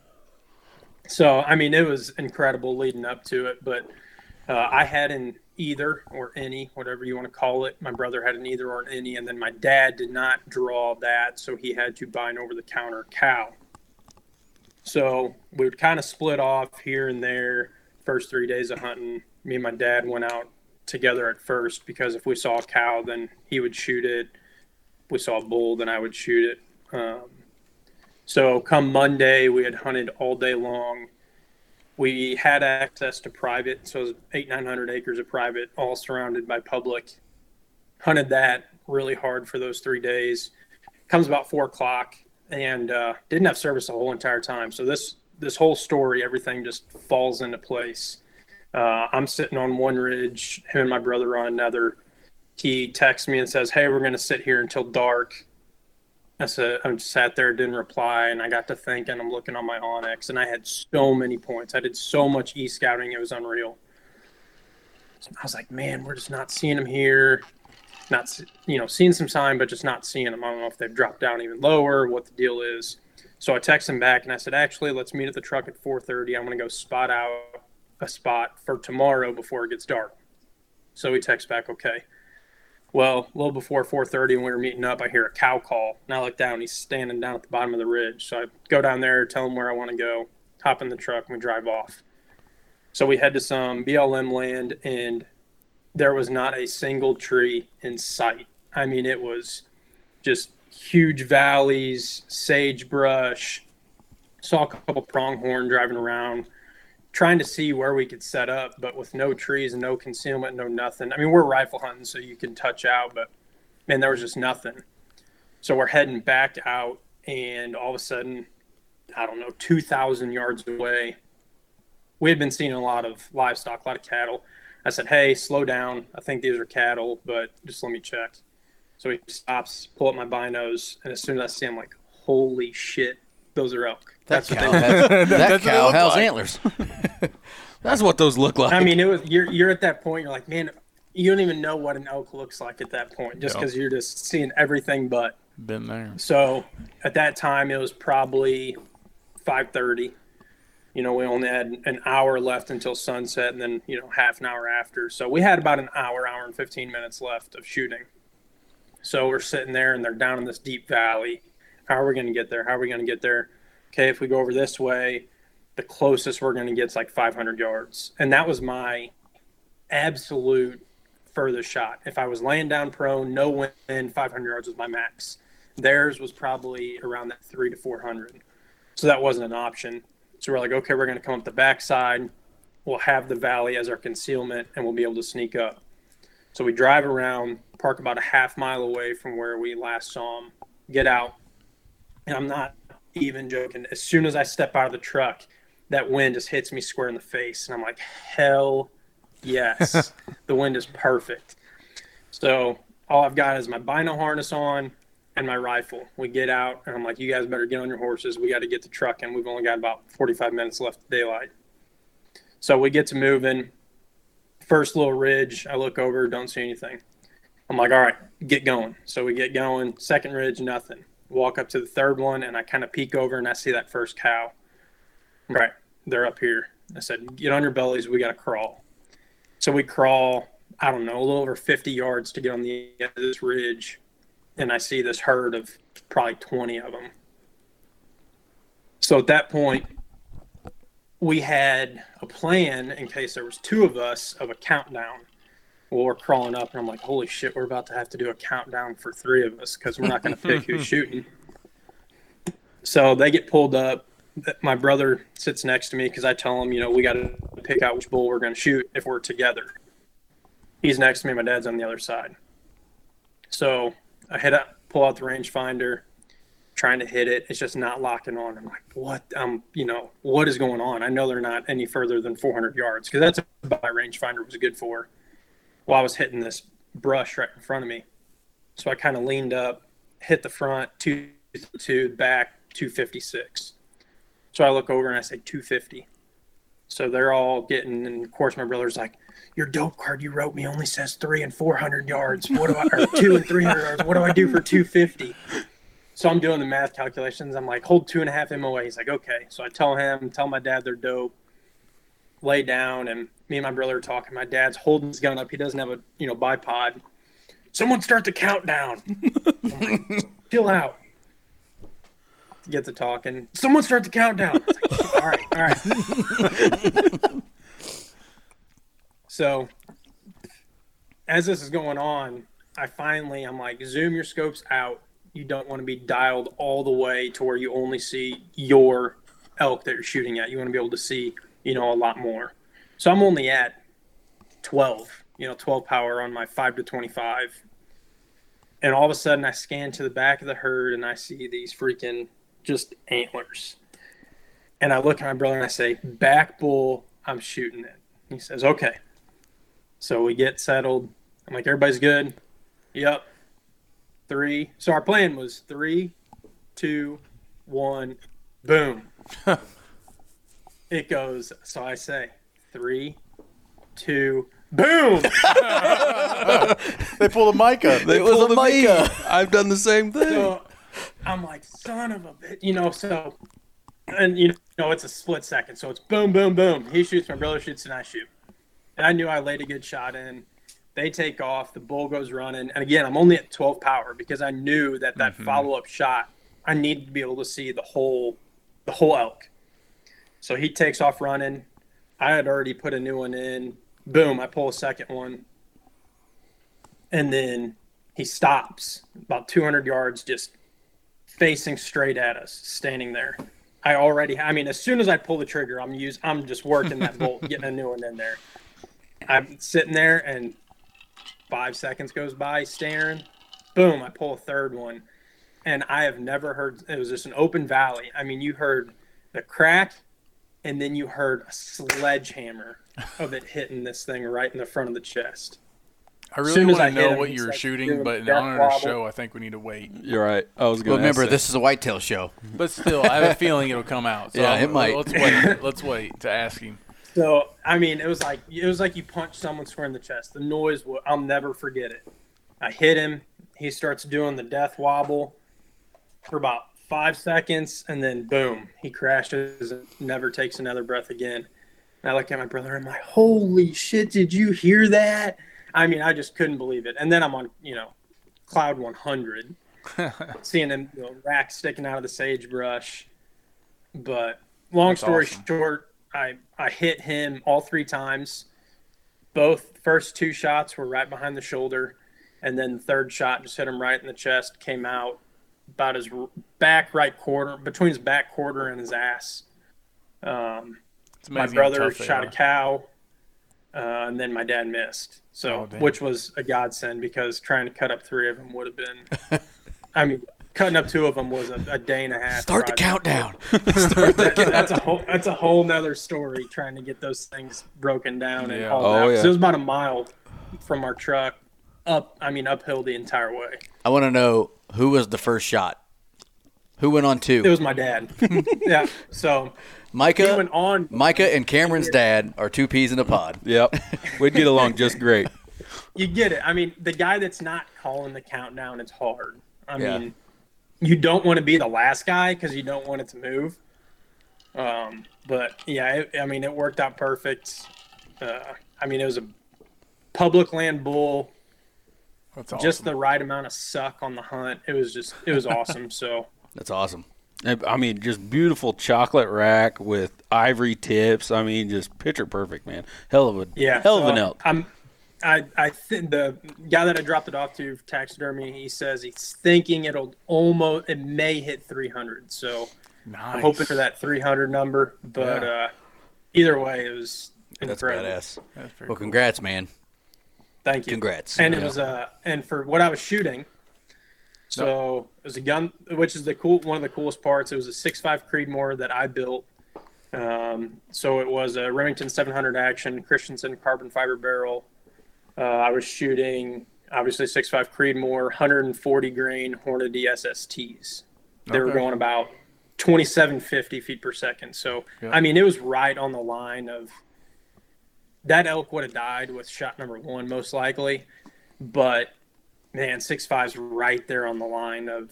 So I mean, it was incredible leading up to it, but uh, I had an either or any, whatever you want to call it. My brother had an either or an any, and then my dad did not draw that, so he had to buy an over-the-counter cow. So we would kind of split off here and there. First three days of hunting, me and my dad went out together at first because if we saw a cow, then he would shoot it. If we saw a bull, then I would shoot it. Um, so come Monday, we had hunted all day long. We had access to private, so it was eight nine hundred acres of private, all surrounded by public. Hunted that really hard for those three days. Comes about four o'clock, and uh, didn't have service the whole entire time. So this this whole story, everything just falls into place. Uh, I'm sitting on one ridge, him and my brother on another. He texts me and says, "Hey, we're going to sit here until dark." I said, I sat there, didn't reply, and I got to thinking. I'm looking on my onX, and I had so many points. I did so much e scouting; it was unreal. So I was like, man, we're just not seeing them here. Not, you know, seeing some sign, but just not seeing them. I don't know if they've dropped down even lower, what the deal is. So I texted him back, and I said, actually, let's meet at the truck at 4:30. I'm going to go spot out a spot for tomorrow before it gets dark. So he texts back, okay. Well, a little before 4:30, when we were meeting up, I hear a cow call, and I look down. He's standing down at the bottom of the ridge. So I go down there, tell him where I want to go, hop in the truck, and we drive off. So we head to some BLM land, and there was not a single tree in sight. I mean, it was just huge valleys, sagebrush. Saw a couple pronghorn driving around, trying to see where we could set up, but with no trees and no concealment, no nothing. I mean, we're rifle hunting, so you can touch out, but man, there was just nothing. So we're heading back out, and all of a sudden, I don't know, 2,000 yards away, we had been seeing a lot of livestock, a lot of cattle. I said, hey, slow down. I think these are cattle, but just let me check. So he stops, pull up my binos, and as soon as I see him, like, holy shit, those are elk. That That's what cow they has, that That's what it cow has like. antlers. That's what those look like. I mean, it was you're you're at that point. You're like, man, you don't even know what an elk looks like at that point, just Yeah. because you're just seeing everything but. Been there. So at that time, it was probably 5:30. You know, we only had an hour left until sunset, and then you know half an hour after. So we had about an hour, hour and 15 minutes left of shooting. So we're sitting there, and they're down in this deep valley. How are we going to get there? How are we going to get there? Okay, if we go over this way, the closest we're going to get is like 500 yards, and that was my absolute furthest shot. If I was laying down prone, no wind, 500 yards was my max. Theirs was probably around that three to 400. So that wasn't an option. So we're like, okay, we're going to come up the backside. We'll have the valley as our concealment and we'll be able to sneak up. So we drive around, park about a half mile away from where we last saw them, get out. And I'm not even joking. As soon as I step out of the truck, that wind just hits me square in the face. And I'm like, hell yes. the wind is perfect. So all I've got is my bino harness on and my rifle. We get out, and I'm like, you guys better get on your horses. We got to get the truck and We've only got about 45 minutes left of daylight. So we get to moving. First little ridge, I look over, don't see anything. I'm like, all right, get going. So we get going. Second ridge, nothing. Walk up to the third one, and I kind of peek over, and I see that first cow. Right, they're up here. I said, get on your bellies. We got to crawl. So we crawl, I don't know, a little over 50 yards to get on the end of this ridge. And I see this herd of probably 20 of them. So at that point, we had a plan in case there was two of us of a countdown. Well, we're crawling up, and I'm like, holy shit, we're about to have to do a countdown for three of us because we're not going to pick who's shooting. So they get pulled up. My brother sits next to me because I tell him, you know, we got to pick out which bull we're going to shoot if we're together. He's next to me. My dad's on the other side. So I hit up, pull out the rangefinder, trying to hit it. It's just not locking on. I'm like, what? Um, you know, what is going on? I know they're not any further than 400 yards because that's what my rangefinder was good for. Well, I was hitting this brush right in front of me, so I kind of leaned up, hit the front, two, two, back, 256. So I look over and I say 250. So they're all getting, and of course my brother's like, "Your dope card you wrote me only says three and 400 yards. What do I, or two and 300 yards? What do I do for 250?" So I'm doing the math calculations. I'm like, "Hold two and a half MOA." He's like, "Okay." So I tell him, tell my dad they're dope. Lay down, and me and my brother are talking. My dad's holding his gun up. He doesn't have a you know bipod. Someone start the countdown. Chill out. Get to talking. Someone start the countdown. Like, all right, all right. so, as this is going on, I finally I'm like, zoom your scopes out. You don't want to be dialed all the way to where you only see your elk that you're shooting at. You want to be able to see, you know, a lot more. So I'm only at 12, you know, 12 power on my 5 to 25. And all of a sudden I scan to the back of the herd and I see these freaking just antlers. And I look at my brother and I say, back bull, I'm shooting it. He says, okay. So we get settled. I'm like, everybody's good? Yep. Three. So our plan was three, two, one, boom. it goes. So I say, three, two, boom. They pulled a mic up. They was a pulled me. Micah. I've done the same thing. So I'm like, son of a bitch, you know. So, and you know, it's a split second. So it's boom, boom, boom. He shoots, my brother shoots, and I shoot. And I knew I laid a good shot in. They take off. The bull goes running, and again, I'm only at 12 power because I knew that that mm-hmm. follow up shot, I needed to be able to see the whole, the whole elk. So he takes off running. I had already put a new one in. Boom! I pull a second one, and then he stops about 200 yards, just facing straight at us, standing there. I already, I mean, as soon as I pull the trigger, I'm use, I'm just working that bolt, getting a new one in there. I'm sitting there, and five seconds goes by, staring. Boom! I pull a third one, and I have never heard. It was just an open valley. I mean, you heard the crack, and then you heard a sledgehammer of it hitting this thing right in the front of the chest. I really Soon as want I to hit know him, what you were like shooting, but in that honor of the show, I think we need to wait. You're right. I was But going to remember, this is a whitetail show. But still, I have a feeling it'll come out. So Yeah, it might. Let's wait. Let's wait to ask him. So I mean, it was like it was like you punched someone square in the chest. The noise, wa- I'll never forget it. I hit him. He starts doing the death wobble for about five seconds, and then boom, he crashes. and Never takes another breath again. And I look at my brother. And I'm like, "Holy shit! Did you hear that?" I mean, I just couldn't believe it. And then I'm on, you know, cloud 100, seeing him you know, rack sticking out of the sagebrush. But long That's story awesome. short, I I hit him all three times. Both first two shots were right behind the shoulder, and then the third shot just hit him right in the chest. Came out about his back right quarter, between his back quarter and his ass. Um, It's my brother tough they shot a cow, uh, and then my dad missed. So, Oh, which was a godsend because trying to cut up three of them would have been. I mean, cutting up two of them was a, a day and a half. Start the project. countdown. That's a whole that's a whole nother story trying to get those things broken down and Yeah. all Oh, that. 'Cause yeah. It was about a mile from our truck up. I mean, uphill the entire way. I want to know who was the first shot. Who went on two? It was my dad. yeah. So he Micah. went on. Micah and Cameron's dad are two peas in a pod. Yep, we'd get along just great. You get it. I mean, the guy that's not calling the countdown, it's hard. I Yeah. mean, you don't want to be the last guy because you don't want it to move. Um, but yeah, it, I mean, it worked out perfect. Uh, I mean, it was a public land bull, That's awesome. just the right amount of suck on the hunt. It was just, it was awesome. So That's awesome. I mean, just beautiful chocolate rack with ivory tips. I mean, just picture perfect, man. Hell of a yeah, hell of an elk. I'm, I, I think the guy that I dropped it off to taxidermy, he says he's thinking it'll almost, it may hit 300. So. nice. I'm hoping for that 300 number, but Yeah. uh, either way, it was That's badass. That's very Well, cool. congrats, man. Thank you. Congrats. And it Yeah. was uh, and for what I was shooting, so it was a gun, which is the cool one of the coolest parts. It was a 6.5 Creedmoor that I built. Um, so it was a Remington 700 action Christensen carbon fiber barrel. Uh, I was shooting obviously 6.5 Creedmoor, 140 grain Hornady SSTs. They were going about 2750 feet per second. So Yeah. I mean, it was right on the line of that elk would have died with shot number one most likely, but man, six five's right there on the line of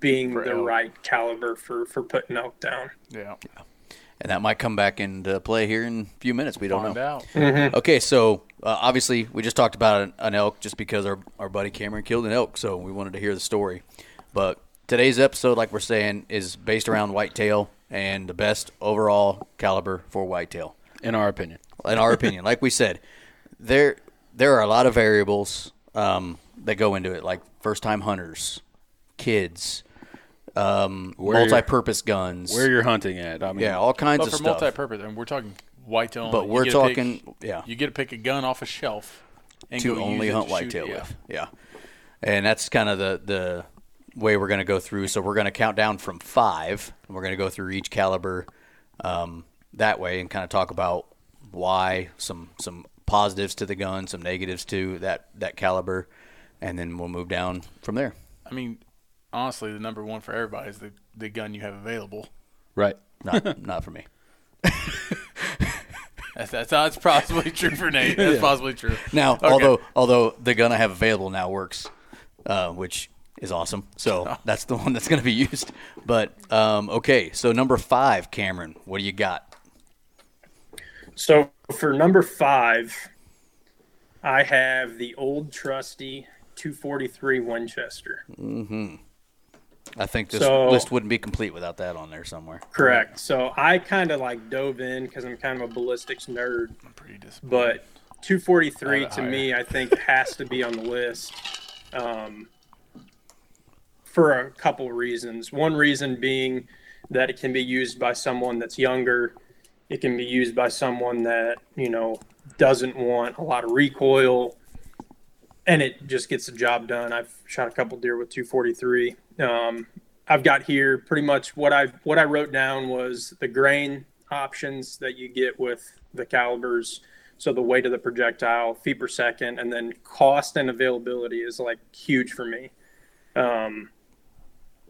being For the elk. right caliber for for putting elk down. Yeah. and that might come back into play here in a few minutes. We don't Find know. out. Okay, so uh, obviously we just talked about an, an elk just because our, our buddy Cameron killed an elk, so we wanted to hear the story. But today's episode, like we're saying, is based around whitetail and the best overall caliber for whitetail, in our opinion. in our opinion. Like we said, there there are a lot of variables um, that go into it, like first time hunters, kids, um, multi-purpose guns, Where you're hunting at? I mean, yeah, all kinds But of for stuff. multi-purpose, and we're talking whitetail. But we're get to pick- talking- yeah. You get to pick a gun off a shelf and to go only hunt to shoot whitetail yeah. with. Yeah. And that's kind of the the way we're going to go through. So we're going to count down from five, and we're going to go through each caliber um, that way, and kind of talk about why some some positives to the gun, some negatives to that that caliber, and then we'll move down from there. I mean, honestly, the number one for everybody is the, the gun you have available. right. Not not for me. That's, that's, that's possibly true for Nate. That's possibly true. Now, Okay. although although the gun I have available now works, uh, which is awesome. So that's the one that's going to be used. But um, okay, so number five, Cameron, what do you got? So for number five, I have the old trusty 243 Winchester. I think this So- list wouldn't be complete without that on there somewhere. Correct. So I kind of like dove in because I'm kind of a ballistics nerd. I'm pretty disappointed. but 243 Add it to me i think has to be on the list um, for a couple reasons one reason being that it can be used by someone that's younger it can be used by someone that you know doesn't want a lot of recoil and it just gets the job done. I've shot a couple deer with 243 um, i've got here pretty much what i what i wrote down was the grain options that you get with the calibers. So the weight of the projectile, feet per second, and then cost and availability is like huge for me. Um,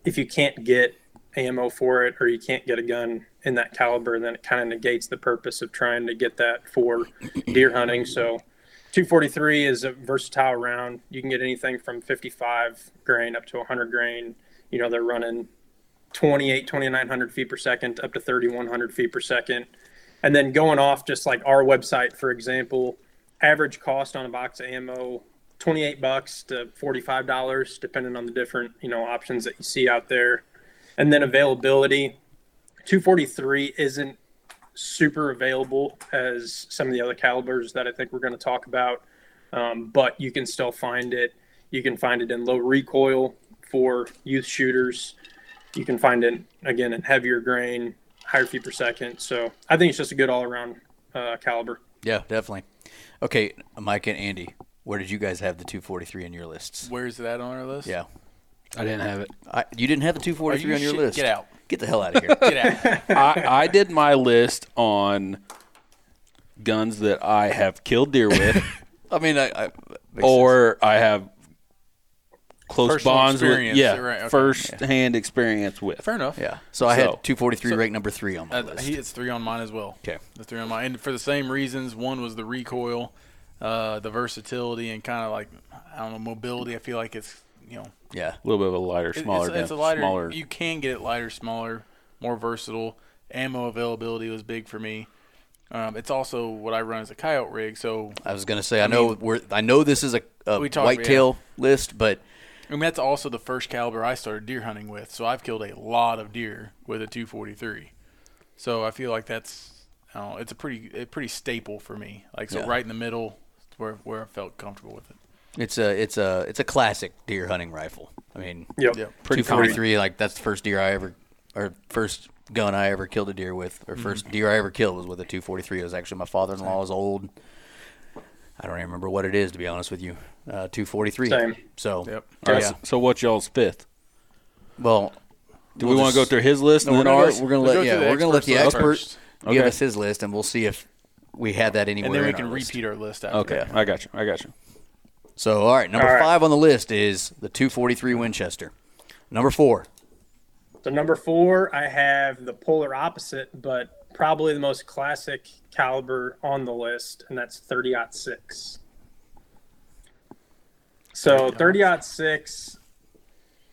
if you can't get ammo for it or you can't get a gun in that caliber, then it kind of negates the purpose of trying to get that for deer hunting. So 243 is a versatile round. You can get anything from 55 grain up to 100 grain. You know, they're running 28, 2900 feet per second up to 3100 feet per second. And then going off just like our website, for example, average cost on a box of ammo 28 bucks to $45 depending on the different you know options that you see out there and then availability 243 isn't super available as some of the other calibers that i think we're going to talk about um, but you can still find it you can find it in low recoil for youth shooters you can find it again in heavier grain higher feet per second so i think it's just a good all-around uh, caliber Yeah, definitely. Okay, Mike and Andy, where did you guys have the 243 in your lists? Where's that on our list? Yeah. I didn't have it. I, you didn't have the 243 Are on your shit- list. get out. Get the hell out of here. Get out. I, I did my list on guns that I have killed deer with, I mean, I, I makes or I have close Personal bonds with. experience, Yeah, right, okay. first hand experience with. Fair enough. sense. yeah. So I had So- 243 so- ranked number three on my Uh, list. he, it's three on mine as well. Okay. The three on mine, and for the same reasons. One was the recoil, uh, the versatility, and kind of like I don't know mobility. I feel like it's you know yeah. A little bit of a lighter, smaller It's, it's a lighter. smaller. You can get it lighter, smaller, more versatile. Ammo availability was big for me. Um, it's also what I run as a coyote rig, so I was gonna say I, know we're I know this is a, a We talked- whitetail list, but I mean that's also the first caliber I started deer hunting with. So I've killed a lot of deer with a 243. So I feel like that's I don't know, it's a pretty a pretty staple for me. Like so Yeah. right in the middle, where where I felt comfortable with it. It's a it's a it's a classic deer hunting rifle. I mean, yep Yep. Pretty 243 like that's the first deer I ever or first gun I ever killed a deer with or 1st deer I ever killed was with a 243. It was actually my father-in-law's old I don't even remember what it is to be honest with you. Uh, 243. Same. So, Yep. All right, yeah. so, so what's y'all's fifth? Well, Do we'll we want to go through his list No, and we're then gonna, ours? go, we're gonna Let's go yeah, the we're gonna let the experts expert first. give us his list, and we'll see if we had that anywhere. And then we in can our list. repeat our list after. Okay, I got you. I got you. So, all right, number All right. five on the list is the 243 Winchester. Number four, So number four, I have the polar opposite, but probably the most classic caliber on the list, and that's 30 six. So 30 six,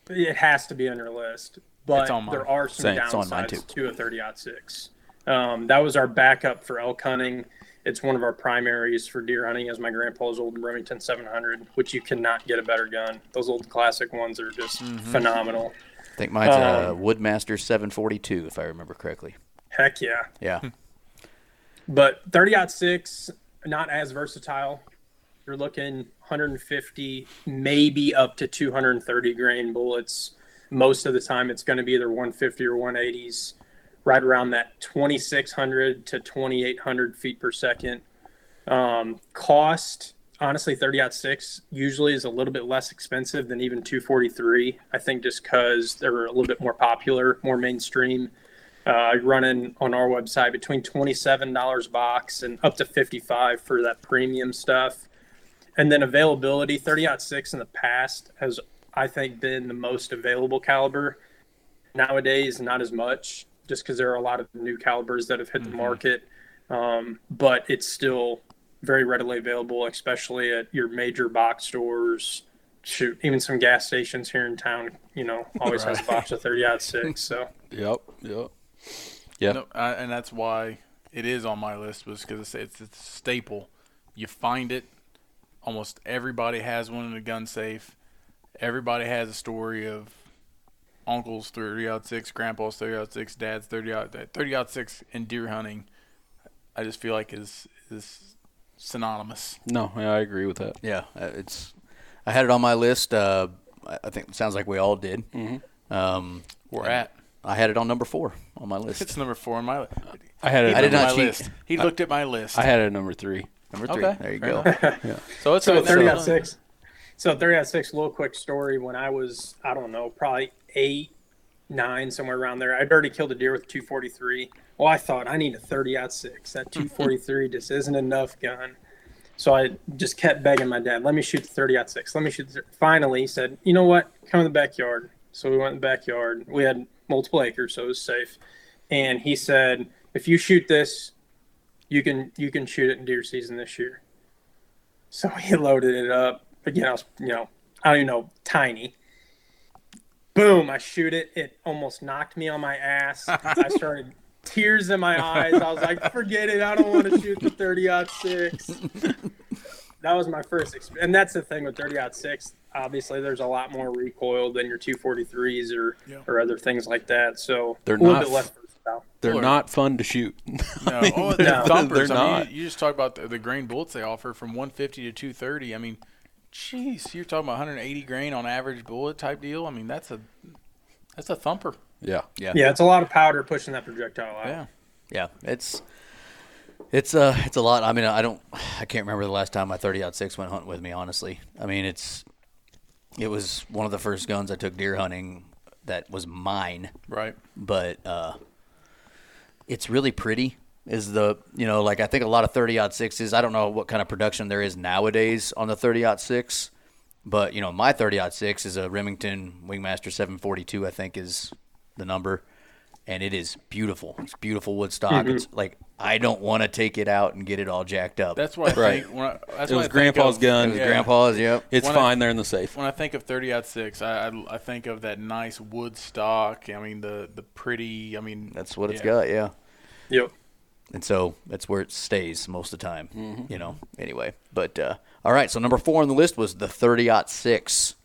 it has to be on your list, but It's on mine. there are some Same, on mine downsides too. to a 30 six. Um, that was our backup for elk hunting. It's one of our primaries for deer hunting, as my grandpa's old Remington 700, which you cannot get a better gun. Those old classic ones are just Mm-hmm. phenomenal. I think mine's a Um, Woodmaster 742, if I remember correctly. Heck yeah. Yeah, But 30 six, not as versatile. You're looking 150, maybe up to 230 grain bullets. Most of the time, it's going to be either 150 or 180s, right around that 2,600 to 2,800 feet per second. Um, cost, honestly, 30 out six usually is a little bit less expensive than even 243. I think just because they're a little bit more popular, more mainstream uh, running on our website between $27 a box and up to 55 for that premium stuff. And then availability, 30 out six in the past has, I think, been the most available caliber. Nowadays, not as much, just because there are a lot of new calibers that have hit the market. Um, but it's still very readily available, especially at your major box stores. Shoot, even some gas stations here in town, you know, always has a box of 30 out six. So. Yep. Yep. Yeah. No, and that's why it is on my list was because it's, it's it's a staple. You find it. Almost everybody has one in a gun safe. Everybody has a story of uncle's 30 out six, grandpa's 30 out six, dad's 30 out 30 out six in deer hunting. I just feel like is is synonymous. No, yeah, I agree with that. yeah. uh, It's. I had it on my list. Uh, I I think it sounds like we all did. Mm-hmm. Um, We're at. I had it on number four on my list. It's number four on my list. I had it. I did not my cheat. list. He looked at my list. I had it at number three. number three. Okay, There you fair go. so it's So a- 30 so- out six. So 30 out six, little quick story. When I was, I don't know, probably eight, nine, somewhere around there, I'd already killed a deer with 243. Well, I thought I need a 30 out six. That 243 just isn't enough gun. So I just kept begging my dad, let me shoot the 30 out six. Let me shoot. The... Finally, he said, you know what? Come in the backyard. So we went in the backyard. We had multiple acres, so it was safe. And he said, if you shoot this, you can you can shoot it in deer season this year. So he loaded it up. Again, I was you know I don't even know tiny. Boom! I shoot it. It almost knocked me on my ass. I started tears in my eyes. I was like, forget it. I don't want to shoot the 30 out six. That was my first experience. And that's the thing with 30 out six. Obviously, there's a lot more recoil than your 243s or, Yeah. or other things like that. So They're a little not bit less. They're Or- not fun to shoot. No, oh, they're No. thumpers. They're I mean, not. You, you just talk about the, the grain bullets they offer from 150 to 230. I mean, jeez, you're talking about 180 grain on average bullet type deal. I mean, that's a that's a thumper. yeah. Yeah. Yeah, it's a lot of powder pushing that projectile out. Yeah. Yeah, it's it's uh it's a lot. I mean, I don't I can't remember the last time my 30 out six went hunting with me. Honestly, I mean it's it was one of the first guns I took deer hunting that was mine, Right. but uh, it's really pretty. Is the you know like I think a lot of thirty odd sixes. I don't know what kind of production there is nowadays on the thirty odd six, but you know my thirty odd six is a Remington Wingmaster 742. I think is the number and it is beautiful. It's beautiful wood stock. Mm-hmm. It's like I don't want to take it out and get it all jacked up. That's why I Right. think when I, that's It what was I Grandpa's of- gun. it was yeah. grandpa's. Yep. It's When I- fine. They're in the safe. When I think of 30 out six, I, I I think of that nice wood stock. I mean the the pretty. I mean That's what it's got. Yeah. Yep. And so that's where it stays most of the time. You know. Anyway, but uh, all right. So number four on the list was the 30 six.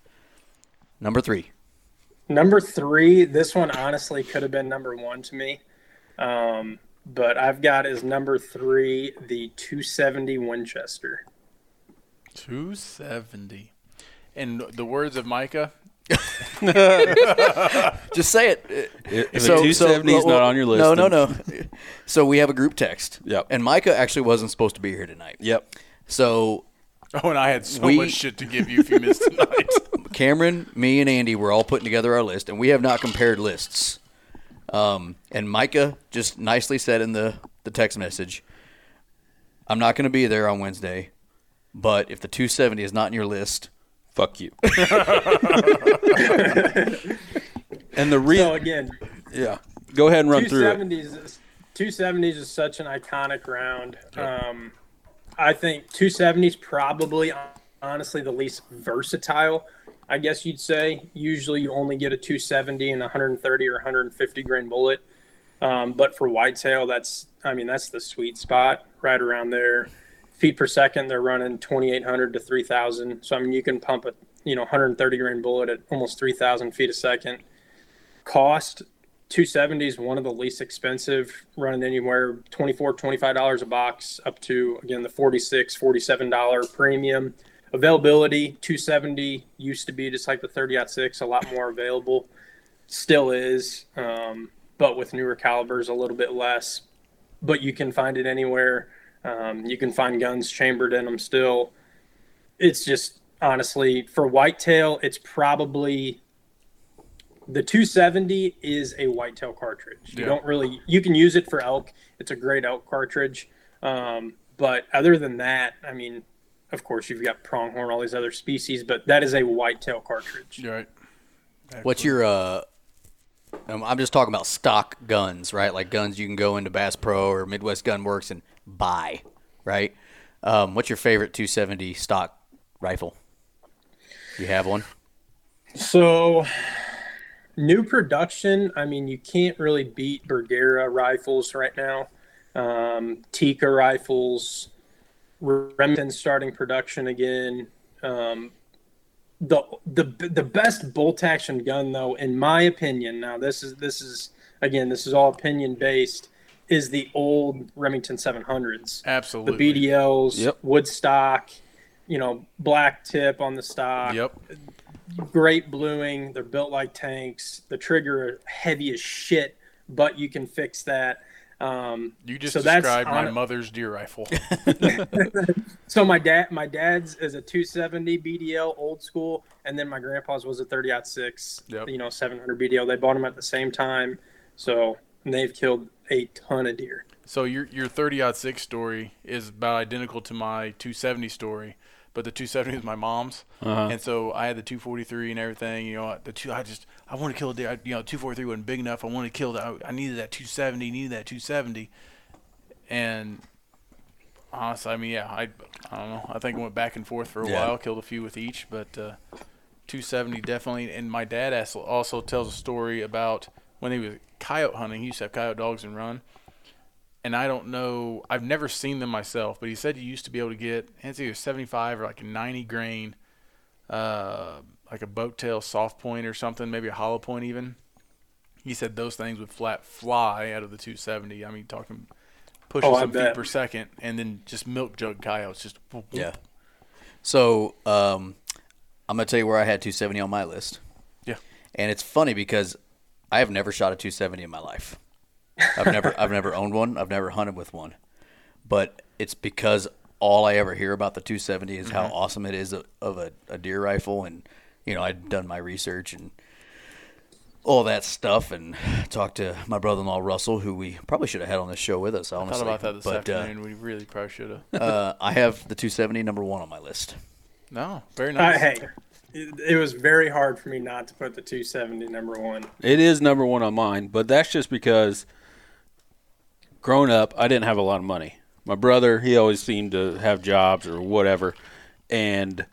Number three. Number three, this one honestly could have been number one to me. Um, but I've got as number three the 270 Winchester. 270. In the words of Micah, Just say it. If a 270 is not on your list, No, no, no. So we have a group text. Yep. And Micah actually wasn't supposed to be here tonight. Yep. So oh, and I had so We- much shit to give you if you missed tonight. Cameron, me, and Andy were all putting together our list, and we have not compared lists. Um, and Micah just nicely said in the, the text message, I'm not going to be there on Wednesday, but if the 270 is not in your list, Fuck you. and the real So again, yeah. Go ahead and run through it. 270s, is- 270s is such an iconic round. Um, I think 270s probably, honestly, the least versatile. I guess you'd say. Usually, you only get a 270 and 130 or 150 grain bullet. Um, but for whitetail, that's I mean that's the sweet spot, right around there. Feet per second, they're running 2,800 to 3,000. So I mean, you can pump a you know 130 grain bullet at almost 3,000 feet a second. Cost 270 is one of the least expensive, running anywhere 24 $25 a box up to, again, the 46 $47 premium. Availability 270 used to be just like the 30 6, a lot more available. Still is, um, but with newer calibers, a little bit less. But you can find it anywhere. Um, you can find guns chambered in them still. It's just honestly for whitetail, it's probably the 270 is a whitetail cartridge. You don't really you can use it for elk. It's a great elk cartridge. Um, but other than that, I mean, of course you've got pronghorn, all these other species, but that is a whitetail cartridge. You're right. what's your uh um, I'm just talking about stock guns, right? Like guns you can go into Bass Pro or Midwest Gun Works and buy, right? Um, what's your favorite 270 stock rifle? You have one? So, new production. I mean, you can't really beat Bergara rifles right now. Um, Tikka rifles, Remington starting production again. Um, the the the best bolt action gun, though, in my opinion, now this is this is again this is all opinion based, is the old Remington 700s Absolutely. the BDLs, Yep. Woodstock, you know, black tip on the stock, Yep. great bluing. They're built like tanks. The trigger heavy as shit, but you can fix that. Um, You just so described my on- mother's deer rifle. so my dad, my dad's is a 270 BDL old school, and then my grandpa's was a 30 six, Yep. you know, 700 BDL. They bought them at the same time, so and they've killed a ton of deer. So your your 30 out six story is about identical to my 270 story, but the 270 is my mom's, Uh-huh. and so I had the 243 and everything. You know, the two I just I want to kill a deer. I, you know, 243 wasn't big enough. I wanted to kill that. I, I needed that 270. Needed that 270, and honestly, I mean, yeah, I I don't know. I think I went back and forth for a Yeah. while. Killed a few with each, but uh, 270 definitely. And my dad also also tells a story about when he was coyote hunting. He used to have coyote dogs and run and I don't know. I've never seen them myself, but he said you used to be able to get it's either 75 or like a 90 grain, uh, like a boat tail soft point or something, maybe a hollow point even. He said those things would flat fly out of the 270. I mean, talking pushing Oh, I some feet per second, and then just milk jug coyotes, just whoop, whoop. Yeah. So um, I'm gonna tell you where I had 270 on my list. Yeah. And it's funny because I have never shot a 270 in my life. I've never I've never owned one. I've never hunted with one. But it's because all I ever hear about the 270 is how awesome it is of, of a, a deer rifle, and you know I'd done my research and all that stuff, and talked to my brother-in-law Russell, who we probably should have had on this show with us. I Honestly, thought about that this but, uh, afternoon. we really probably should have. uh, I have the 270 number one on my list. no, very Uh, nice. hey, it, it was very hard for me not to put the 270 number one. It is number one on mine, but that's just because growing up, I didn't have a lot of money. My brother, he always seemed to have jobs or whatever, and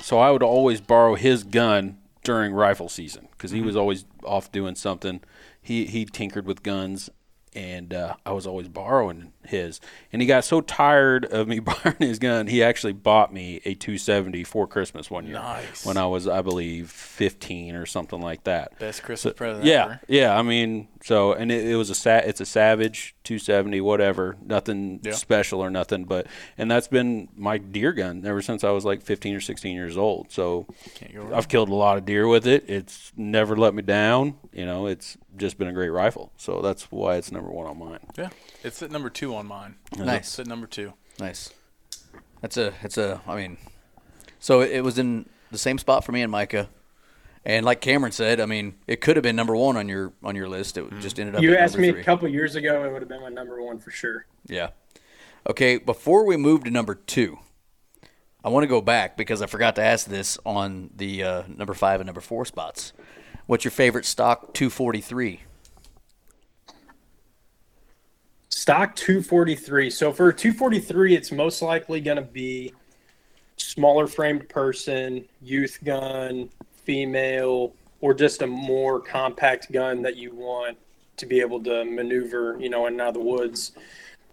so I would always borrow his gun during rifle season because he mm-hmm. was always off doing something. He he tinkered with guns, and uh, I was always borrowing his. And he got so tired of me borrowing his gun, he actually bought me a 270 for Christmas one year Nice. when I was, I believe, 15 or something like that. Best Christmas present Yeah, ever. yeah. I mean, so and it, it was a sa- it's a Savage 270, whatever, nothing Yeah. special or nothing, but and that's been my deer gun ever since I was like 15 or 16 years old. So. I've killed a lot of deer with it. It's never let me down. You know, it's just been a great rifle. So that's why it's number one on mine. Yeah, it's at number two on mine. Nice. It's at number two. Nice. That's a. It's a. I mean, so it was in the same spot for me and Micah, and like Cameron said, I mean, it could have been number one on your on your list. It just ended up. You at asked me three. a couple years ago, it would have been my number one for sure. Yeah. Okay. Before we move to number two, I want to go back because I forgot to ask this on the uh, number five and number four spots. What's your favorite stock 243? Stock 243. So for 243, it's most likely going to be smaller framed person, youth gun, female, or just a more compact gun that you want to be able to maneuver, you know, in out of the woods.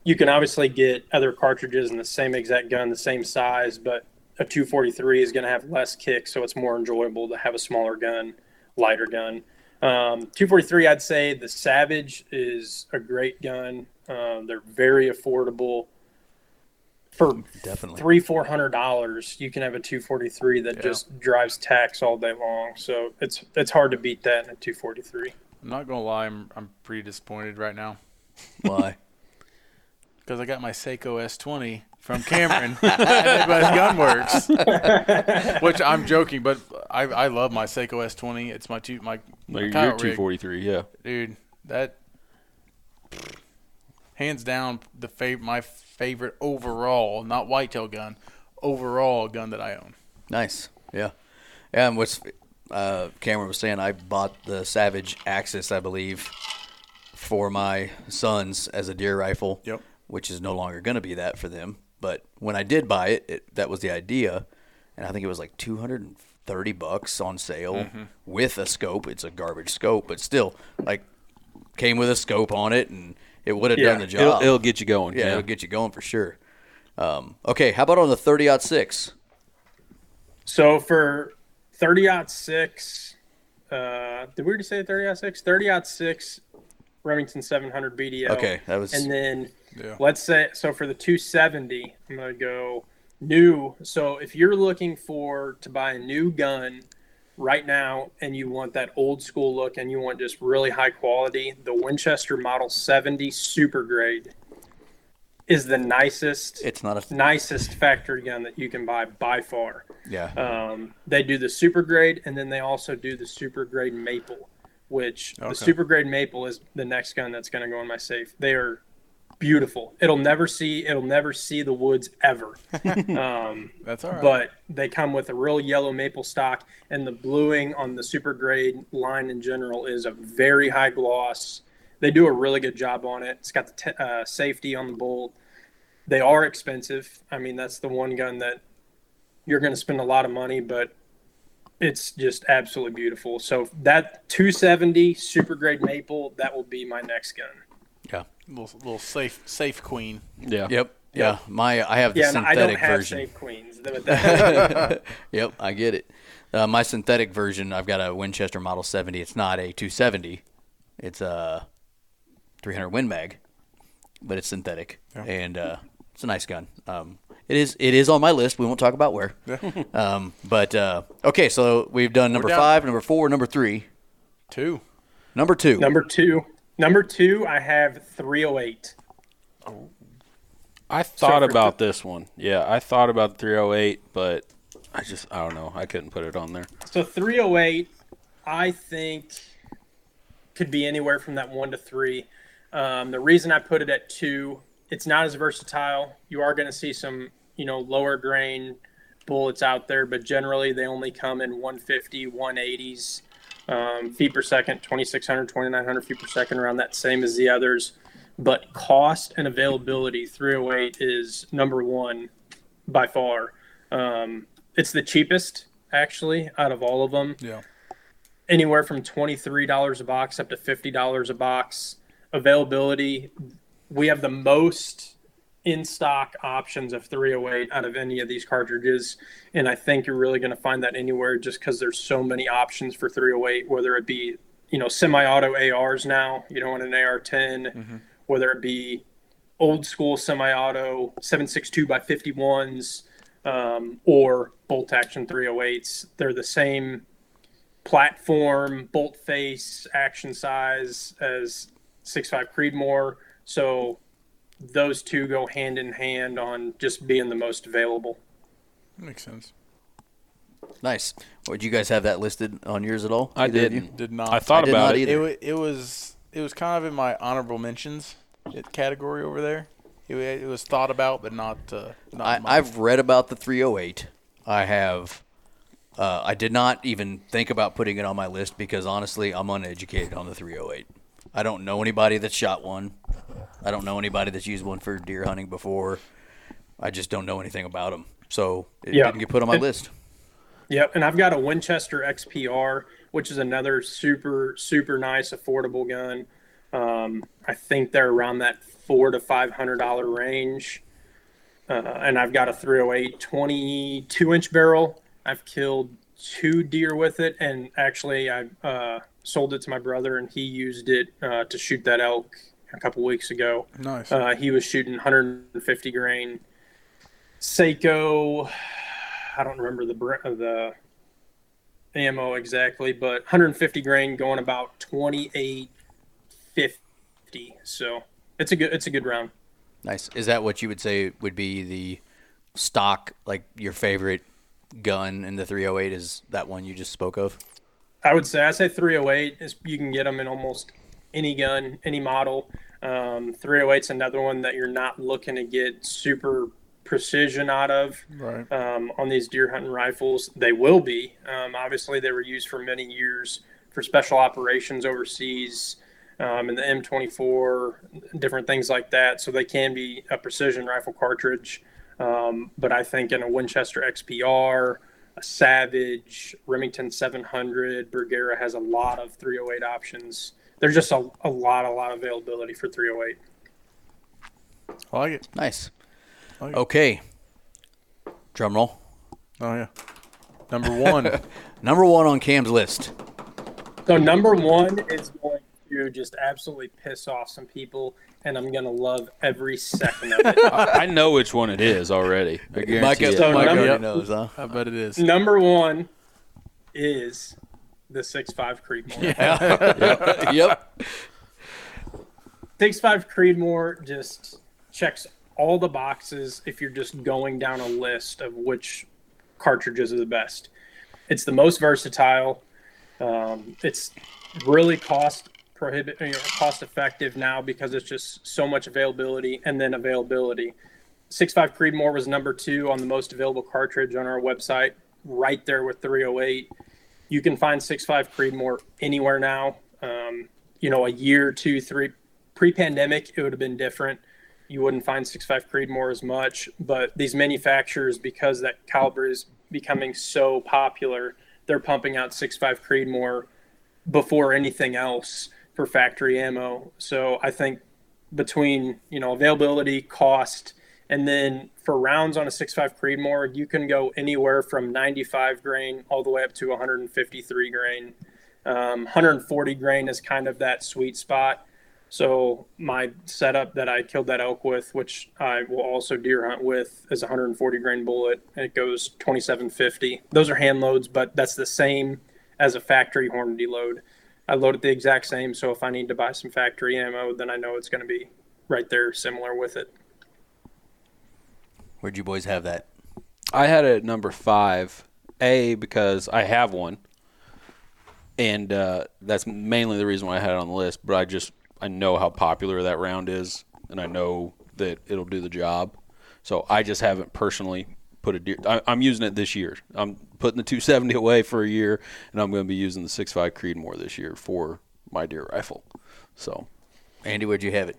You can obviously get other cartridges in the same exact gun, the same size, but a 243 is going to have less kick, so it's more enjoyable to have a smaller gun, lighter gun. Um, 243, I'd say the Savage is a great gun. Um, they're very affordable. For Definitely. three, four hundred dollars, you can have a 243 that just drives tacks all day long. So it's it's hard to beat that in a 243. I'm not gonna lie, I'm I'm pretty disappointed right now Why? because I got my Sako S20 from Cameron Midwest Gunworks, which I'm joking, but I I love my Sako S20. It's my two my, my Your, coyote rig. 243, yeah. dude. That hands down the fav- my favorite overall, not whitetail gun, overall gun that I own. Nice. Yeah. Yeah, and what's uh, Cameron was saying, I bought the Savage Axis, I believe, for my sons as a deer rifle. Yep. Which is no longer going to be that for them. But when I did buy it, it, that was the idea, and I think it was like two hundred and thirty bucks on sale Mm-hmm. with a scope. It's a garbage scope, but still, like, came with a scope on it, and it would have Yeah. done the job. It'll, it'll get you going. yeah, Yeah, it'll get you going for sure. Um, okay, how about on the thirty out six? So for 30 out six, uh, did we already say 30 out six? 30 out six, Remington 700 BDL. Okay, that was And then Yeah. let's say, so for the 270, I'm going to go new. So if you're looking for to buy a new gun right now and you want that old school look and you want just really high quality, the Winchester Model 70 Super Grade is the nicest It's not a nicest factory gun that you can buy by far. yeah. Um, they do the super grade, and then they also do the super grade maple, which Okay. the super grade maple is the next gun that's going to go in my safe. They are beautiful. It'll never see it'll never see the woods ever. um, That's all right. but they come with a real yellow maple stock, and the bluing on the super grade line in general is a very high gloss. They do a really good job on it. It's got the te- uh, safety on the bolt. They are expensive. I mean, that's the one gun that you're going to spend a lot of money, but it's just absolutely beautiful. So that 270 super grade maple, that will be my next gun. Yeah. little, little safe safe queen. Yeah. Yep. Yeah. My I have the Yeah, and I don't synthetic have version. safe queens. Yep, I get it. Uh, my synthetic version, I've got a Winchester Model 70. It's not a 270. It's a 300 Win Mag, but it's synthetic, and uh, it's a nice gun. Um, it is. It is on my list. We won't talk about where. um, but uh, okay, so we've done number five, number four, number three, Two. number two. number two, number two, I have 308. I thought for about this one. Yeah, I thought about 308, but I just I don't know. I couldn't put it on there. So 308, I think, could be anywhere from that one to three. Um, the reason I put it at two, it's not as versatile. You are going to see some, you know, lower grain bullets out there, but generally they only come in 150, 180s um, feet per second, 2600, 2900 feet per second, around that same as the others. But cost and availability, 308 is number one by far. Um, it's the cheapest actually out of all of them Yeah. anywhere from $23 a box up to $50 a box availability we have the most in stock options of 308 out of any of these cartridges. And i think you're really going to find that anywhere just because there's so many options for 308 whether it be you know semi-auto ars now you don't want an ar10 whether it be old school semi-auto 762 by 51s um, or bolt action 308s they're the same platform bolt face action size as 6.5 creedmoor. So those two go hand in hand on just being the most available Makes sense. Nice. Would you guys have that listed on yours at all? I Either didn't. Did not. I thought I about it. either. It, it was it was kind of in my honorable mentions category over there. It, it was thought about, but not. Uh, not I, I've read about the 308. I have. Uh, I did not even think about putting it on my list because honestly, I'm uneducated on the 308. I don't know anybody that's shot one. I don't know anybody that's used one for deer hunting before. I just don't know anything about them. So it Yeah. didn't get put on my It- list. Yep, and I've got a Winchester XPR, which is another super super nice affordable gun. Um, I think they're around that four to five hundred dollar range. Uh, and I've got a 308 22 inch barrel. I've killed two deer with it, and actually I uh, sold it to my brother, and he used it uh, to shoot that elk a couple weeks ago. nice. Uh, he was shooting 150 grain Seiko. I don't remember the br- uh, the ammo exactly, but 150 grain going about 2850. So it's a good it's a good round. Nice. Is that what you would say would be the stock, like your favorite gun in the 308? Is that one you just spoke of? I would say I say 308 is you can get them in almost any gun, any model. Um, 308 is another one that you're not looking to get super precision out of. right. um, on these deer hunting rifles. They will be. Um, obviously, they were used for many years for special operations overseas um, and the M24, different things like that. So they can be a precision rifle cartridge. Um, but I think in a Winchester XPR, Savage, Remington 700, Bergara has a lot of 308 options. There's just a, a lot, a lot of availability for 308. I like it. Nice. Like- Okay. Drum roll. Oh yeah. Number one. Number one on Cam's list. So number one is going to just absolutely piss off some people, and I'm gonna love every second of it. I, I know which one it is already. I guarantee Micah, it. So Micah number- already knows, huh? I bet it is. number one is the six five Creedmoor. yep. Six five Creedmoor just checks all the boxes if you're just going down a list of which cartridges are the best. It's the most versatile. Um, it's really cost prohibit you know, cost effective now because it's just so much availability and then availability. 6.5 Creedmoor was number two on the most available cartridge on our website, right there with 308. You can find 6.5 Creedmoor anywhere now. Um, you know, a year, two, three, pre-pandemic, it would have been different. You wouldn't find 6.5 Creedmoor as much, but these manufacturers, because that caliber is becoming so popular, they're pumping out 6.5 Creedmoor before anything else for factory ammo. So I think between you know availability, cost, and then for rounds on a 6.5 Creedmoor, you can go anywhere from 95 grain all the way up to 153 grain. Um, 140 grain is kind of that sweet spot. So my setup that I killed that elk with, which I will also deer hunt with, is 140 grain bullet, and it goes 2750. Those are hand loads, but that's the same as a factory Hornady load. I load it the exact same, so if I need to buy some factory ammo, then I know it's going to be right there, similar with it. Where'd you boys have that? I had it at number five. A because I have one, and uh, that's mainly the reason why I had it on the list. But I just I know how popular that round is, and I know that it'll do the job. So I just haven't personally put a deer. I, I'm using it this year. I'm putting the 270 away for a year, and I'm going to be using the 6.5 Creedmoor this year for my deer rifle. So Andy, where'd you have it?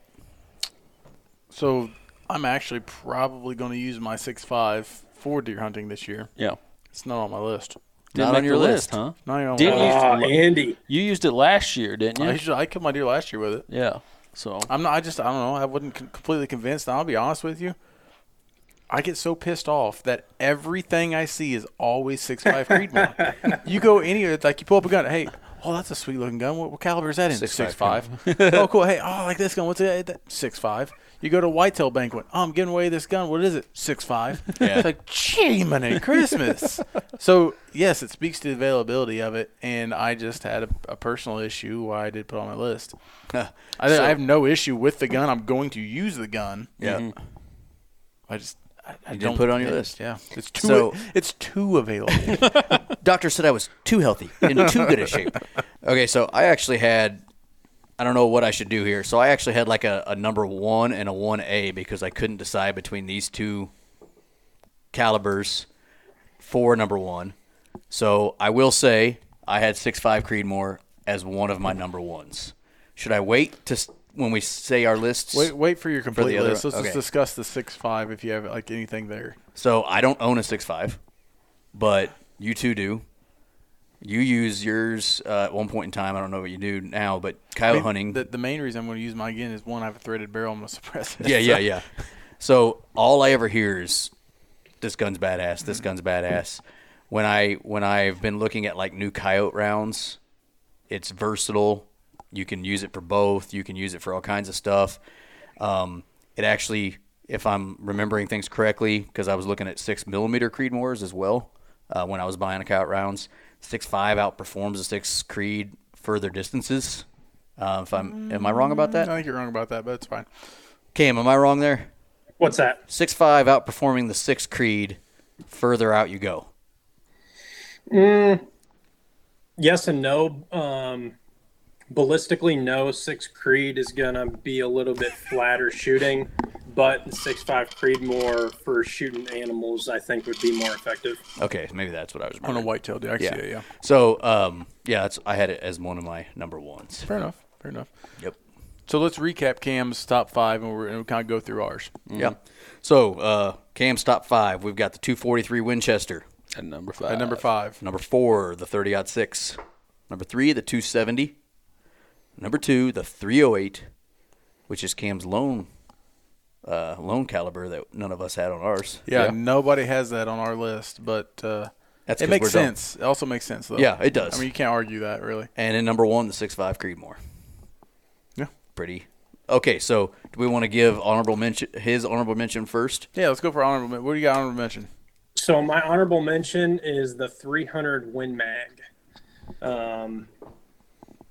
So I'm actually probably going to use my 6.5 for deer hunting this year. yeah, It's not on my list. Didn't Not on your the list. huh? Not on Didn't my you- list. Ah, Andy, You used it last year, didn't I, you? I killed my deer last year with it. Yeah. So I'm not. I just. I don't know. I wasn't completely convinced. I'll be honest with you. I get so pissed off that everything I see is always six five Creedmoor. you go anywhere, it's like you pull up a gun. Hey, oh, that's a sweet looking gun. What, what caliber is that in? 6.5 Six five. oh, cool. Hey, oh, I like this gun. What's it? That- Six five. You go to Whitetail Banquet. Oh, I'm giving away this gun. What is it? Six five. Yeah. It's like, gee, man, Christmas. so yes, it speaks to the availability of it, and I just had a, a personal issue why I did put on my list. I, I have no issue with the gun. I'm going to use the gun. Yeah. Mm-hmm. I just I, I didn't don't put it on your yeah, list. Yeah, it's too So- it's too available. Doctor said I was too healthy, in too good a shape. Okay, so I actually had, I don't know what I should do here. So I actually had like a, a number one and a one A because I couldn't decide between these two calibers for number one. So I will say I had six five Creedmoor as one of my number ones. Should I wait to s- when we say our lists? wait, wait for your complete other- list. Let's okay. just discuss the six five if you have like anything there. So I don't own a six five, but you two do. You use yours uh, at one point in time. I don't know what you do now, but coyote I mean, hunting. The, the main reason I'm going to use mine again is one, I have a threaded barrel. I'm going to suppress it. yeah, yeah, yeah. So all I ever hear is this gun's badass. This gun's badass. When I when I've been looking at like new coyote rounds, it's versatile. You can use it for both. You can use it for all kinds of stuff. Um, it actually, if I'm remembering things correctly, because I was looking at six millimeter Creedmoors as well uh, when I was buying a coyote rounds. Six five outperforms the six Creed further distances. Uh, if I'm, am I wrong about that? I think you're wrong about that, but it's fine. Cam, am I wrong there? what's that? Six five outperforming the six Creed. Further out you go. Yes and no. Um, ballistically, no. Six Creed is gonna be a little bit flatter shooting, but six five Creed more for shooting animals, I think, would be more effective. Okay, maybe that's what I was On a remembering. whitetail deer, I can yeah. yeah. So, um, yeah, that's, I had it as one of my number ones. Fair enough. Fair enough. Yep. So let's recap Cam's top five, and we're going to kind of go through ours. Yeah. So, uh, Cam's top five. We've got the 243 Winchester. at number five. At number five, Number four, the 30 six. Number three, the 270. Number two, the 308, which is Cam's loan uh, lone caliber that none of us had on ours. yeah, Yeah. nobody has that on our list, but uh, That's it 'cause makes we're dumb. sense. It also makes sense, though. Yeah, it does. I mean, you can't argue that, really. And in number one, the six five Creedmoor. Yeah. Pretty. Okay, so do we want to give honorable mention his honorable mention first? Yeah, let's go for honorable. men- What do you got honorable mention? So my honorable mention is the 300 Win Mag. Um,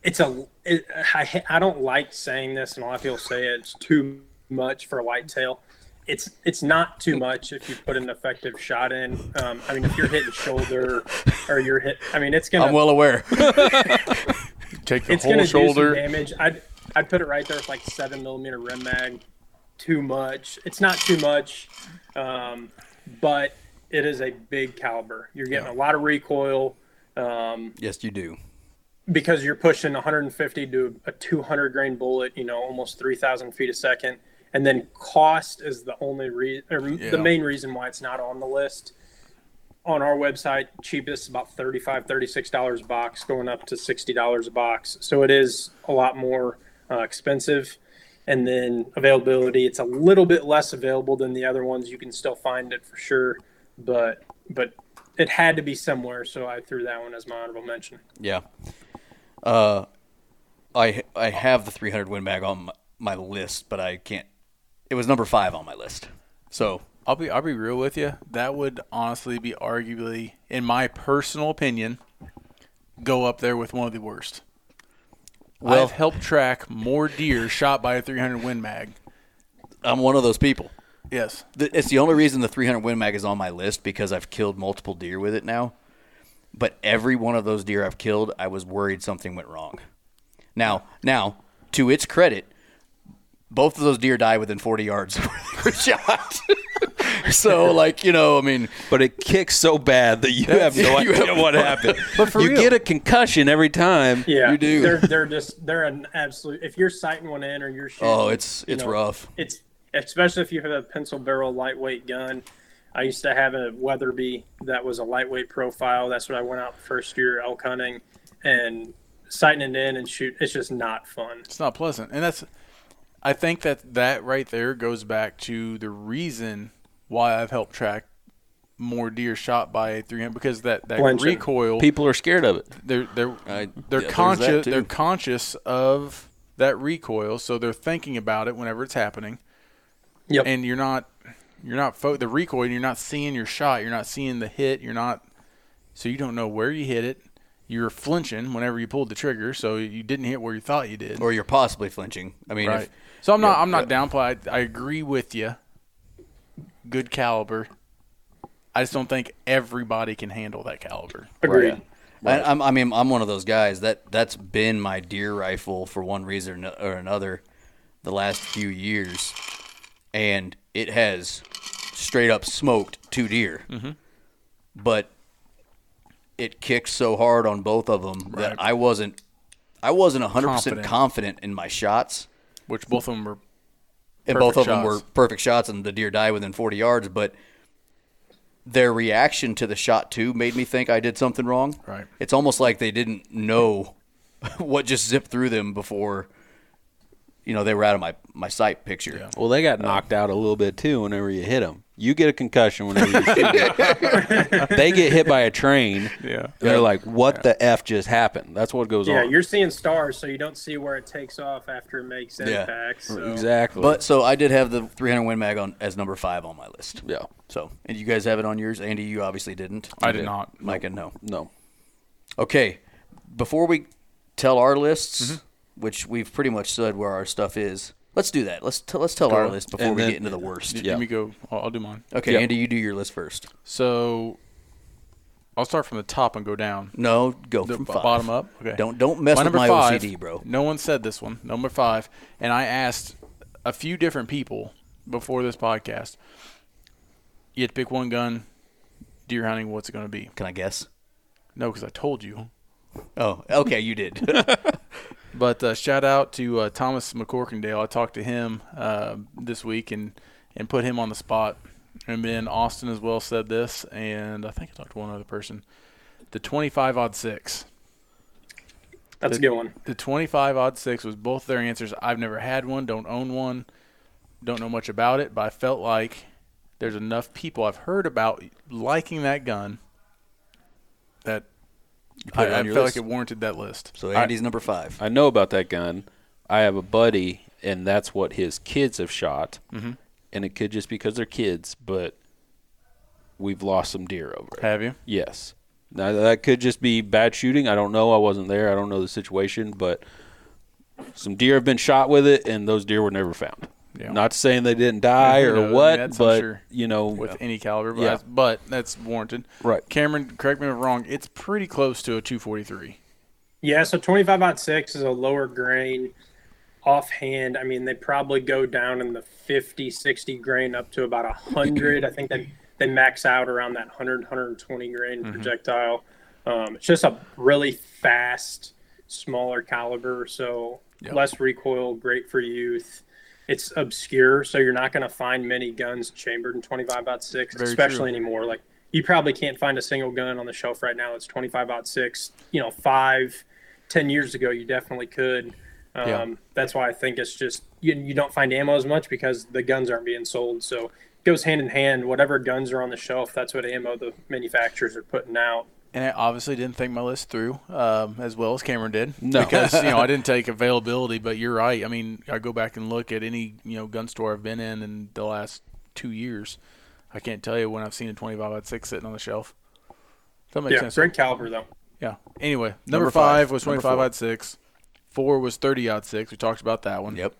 it's a. It, I I don't like saying this, and a lot of people say it's too much for a whitetail. It's it's not too much if you put an effective shot in. Um, I mean, if you're hitting shoulder or you're hit, I mean, it's gonna. I'm well aware. take the it's whole gonna shoulder. do some damage. I'd I'd put it right there with like seven millimeter Rem Mag. Too much. It's not too much, um, but it is a big caliber. You're getting a lot of recoil um, Yes, you do. Because you're pushing 150 to a 200 grain bullet. You know, almost 3,000 feet a second. And then cost is the only reason, or Yeah. the main reason why it's not on the list. On our website, cheapest is about 35 $36 a box, going up to $60 a box. So it is a lot more uh, expensive. And then availability, it's a little bit less available than the other ones. You can still find it for sure, but but it had to be somewhere, so I threw that one as my honorable mention. Yeah. Uh, I I have the 300 Win Mag on my, my list, but I can't. It was number five on my list. So I'll be I'll be real with you. That would honestly be arguably, in my personal opinion, go up there with one of the worst. Well- I've helped track more deer shot by a 300 Win Mag. I'm one of those people. Yes. It's the only reason the 300 Win Mag is on my list because I've killed multiple deer with it now. But every one of those deer I've killed, I was worried something went wrong. Now, now, to its credit, both of those deer died within 40 yards of where shot. so, like, you know, I mean, But it kicks so bad that you have no You idea have- what happened. But for you real. get a concussion every time. Yeah, You do. They're they're just they're an absolute. If you're sighting one in or you're oh, shooting, oh, it's you it's know, rough. It's especially if you have a pencil barrel lightweight gun. I used to have a Weatherby that was a lightweight profile. That's what I went out first year elk hunting, and sighting it in and shoot. It's just not fun. It's not pleasant, and that's. I think that that right there goes back to the reason why I've helped track more deer shot by a 300 because that that Blenching. recoil. People are scared of it. they're they're I- they're yeah, conscious they're conscious of that recoil, so they're thinking about it whenever it's happening. Yep. And you're not you're not fo- the recoil. You're not seeing your shot. You're not seeing the hit. You're not so you don't know where you hit it. You're flinching whenever you pulled the trigger, so you didn't hit where you thought you did. Or you're possibly flinching. I mean, right. if, so I'm not yeah, I'm not uh, downplay. I, I agree with you. Good caliber. I just don't think everybody can handle that caliber. Agreed. I, I'm, I mean, I'm one of those guys that that's been my deer rifle for one reason or another the last few years, and it has straight up smoked two deer. Mm-hmm. But it kicked so hard on both of them Right. that I wasn't, I wasn't 100 percent Confident. confident in my shots, Which both of them were and both of them were perfect shots, and the deer died within 40 yards. But their reaction to the shot too made me think I did something wrong. Right. It's almost like they didn't know what just zipped through them before, you know, they were out of my my sight picture. Well, they got knocked out a little bit too whenever you hit them. You get a concussion whenever you they get hit by a train. Yeah. They're like, "What the f just happened?" That's what goes Yeah, on. you're seeing stars, so you don't see where it takes off after it makes Yeah. impact. So. exactly. But so I did have the 300 Win Mag on as number five on my list. yeah, So, and you guys have it on yours. Andy, you obviously didn't. I did not. Micah, no. no. Okay, before we tell our lists, Mm-hmm. Which we've pretty much said where our stuff is, let's do that. Let's t- let's tell our list before And we then- get into the worst. Let me go. I'll, I'll do mine. Okay, Yeah. Andy, you do your list first. So I'll start from the top and go down. No, go The from b- five. bottom up. Okay. Don't don't mess My with number my five, OCD, bro. No one said this one. Number five, and I asked a few different people before this podcast. You had to pick one gun. Deer hunting. What's it going to be? Can I guess? No, because I told you. Oh, okay, you did. But uh, shout out to uh, Thomas McCorkendale. I talked to him uh, this week and, and put him on the spot. And then Austin as well said this, and I think I talked to one other person. The 25 odd six. That's a good one. The 25 odd six was both their answers. I've never had one, don't own one, don't know much about it, but I felt like there's enough people I've heard about liking that gun that I, I on felt list? like it warranted that list. so Andy's number five. I know about that gun. I have a buddy, and that's what his kids have shot. Mm-hmm. And it could just because they're kids, but we've lost some deer over it. Have you? Yes. Now that could just be bad shooting. I don't know. I wasn't there. I don't know the situation, but some deer have been shot with it, and those deer were never found. Yeah. Not saying they didn't die or knows? I mean, what, but sure, you know, with any caliber, but, Yeah. that's, but that's warranted. Right. Cameron, correct me if I'm wrong. It's pretty close to a 243. Yeah, so 25 out six is a lower grain. Offhand, I mean, they probably go down in the 50, 60 grain up to about 100. I think they, they max out around that 100, 120 grain projectile. Um, it's just a really fast, smaller caliber, so less recoil, great for youth. It's obscure, so you're not going to find many guns chambered in 25 out six, Very especially anymore. Like you probably can't find a single gun on the shelf right now that's 25 out six. You know, five, ten years ago, you definitely could. Um, Yeah. That's why I think it's just you, you don't find ammo as much because the guns aren't being sold. So it goes hand in hand. Whatever guns are on the shelf, that's what ammo the manufacturers are putting out. And I obviously didn't think my list through um, as well as Cameron did. No. Because, you know, I didn't take availability, but you're right. I mean, I go back and look at any, you know, gun store I've been in in the last two years. I can't tell you when I've seen a 25 out 6 sitting on the shelf. That makes Yeah, sense. great caliber though. Yeah. Anyway, number, Number five, five. was 25 four. out 6. Four was 30 out 6. We talked about that one. Yep.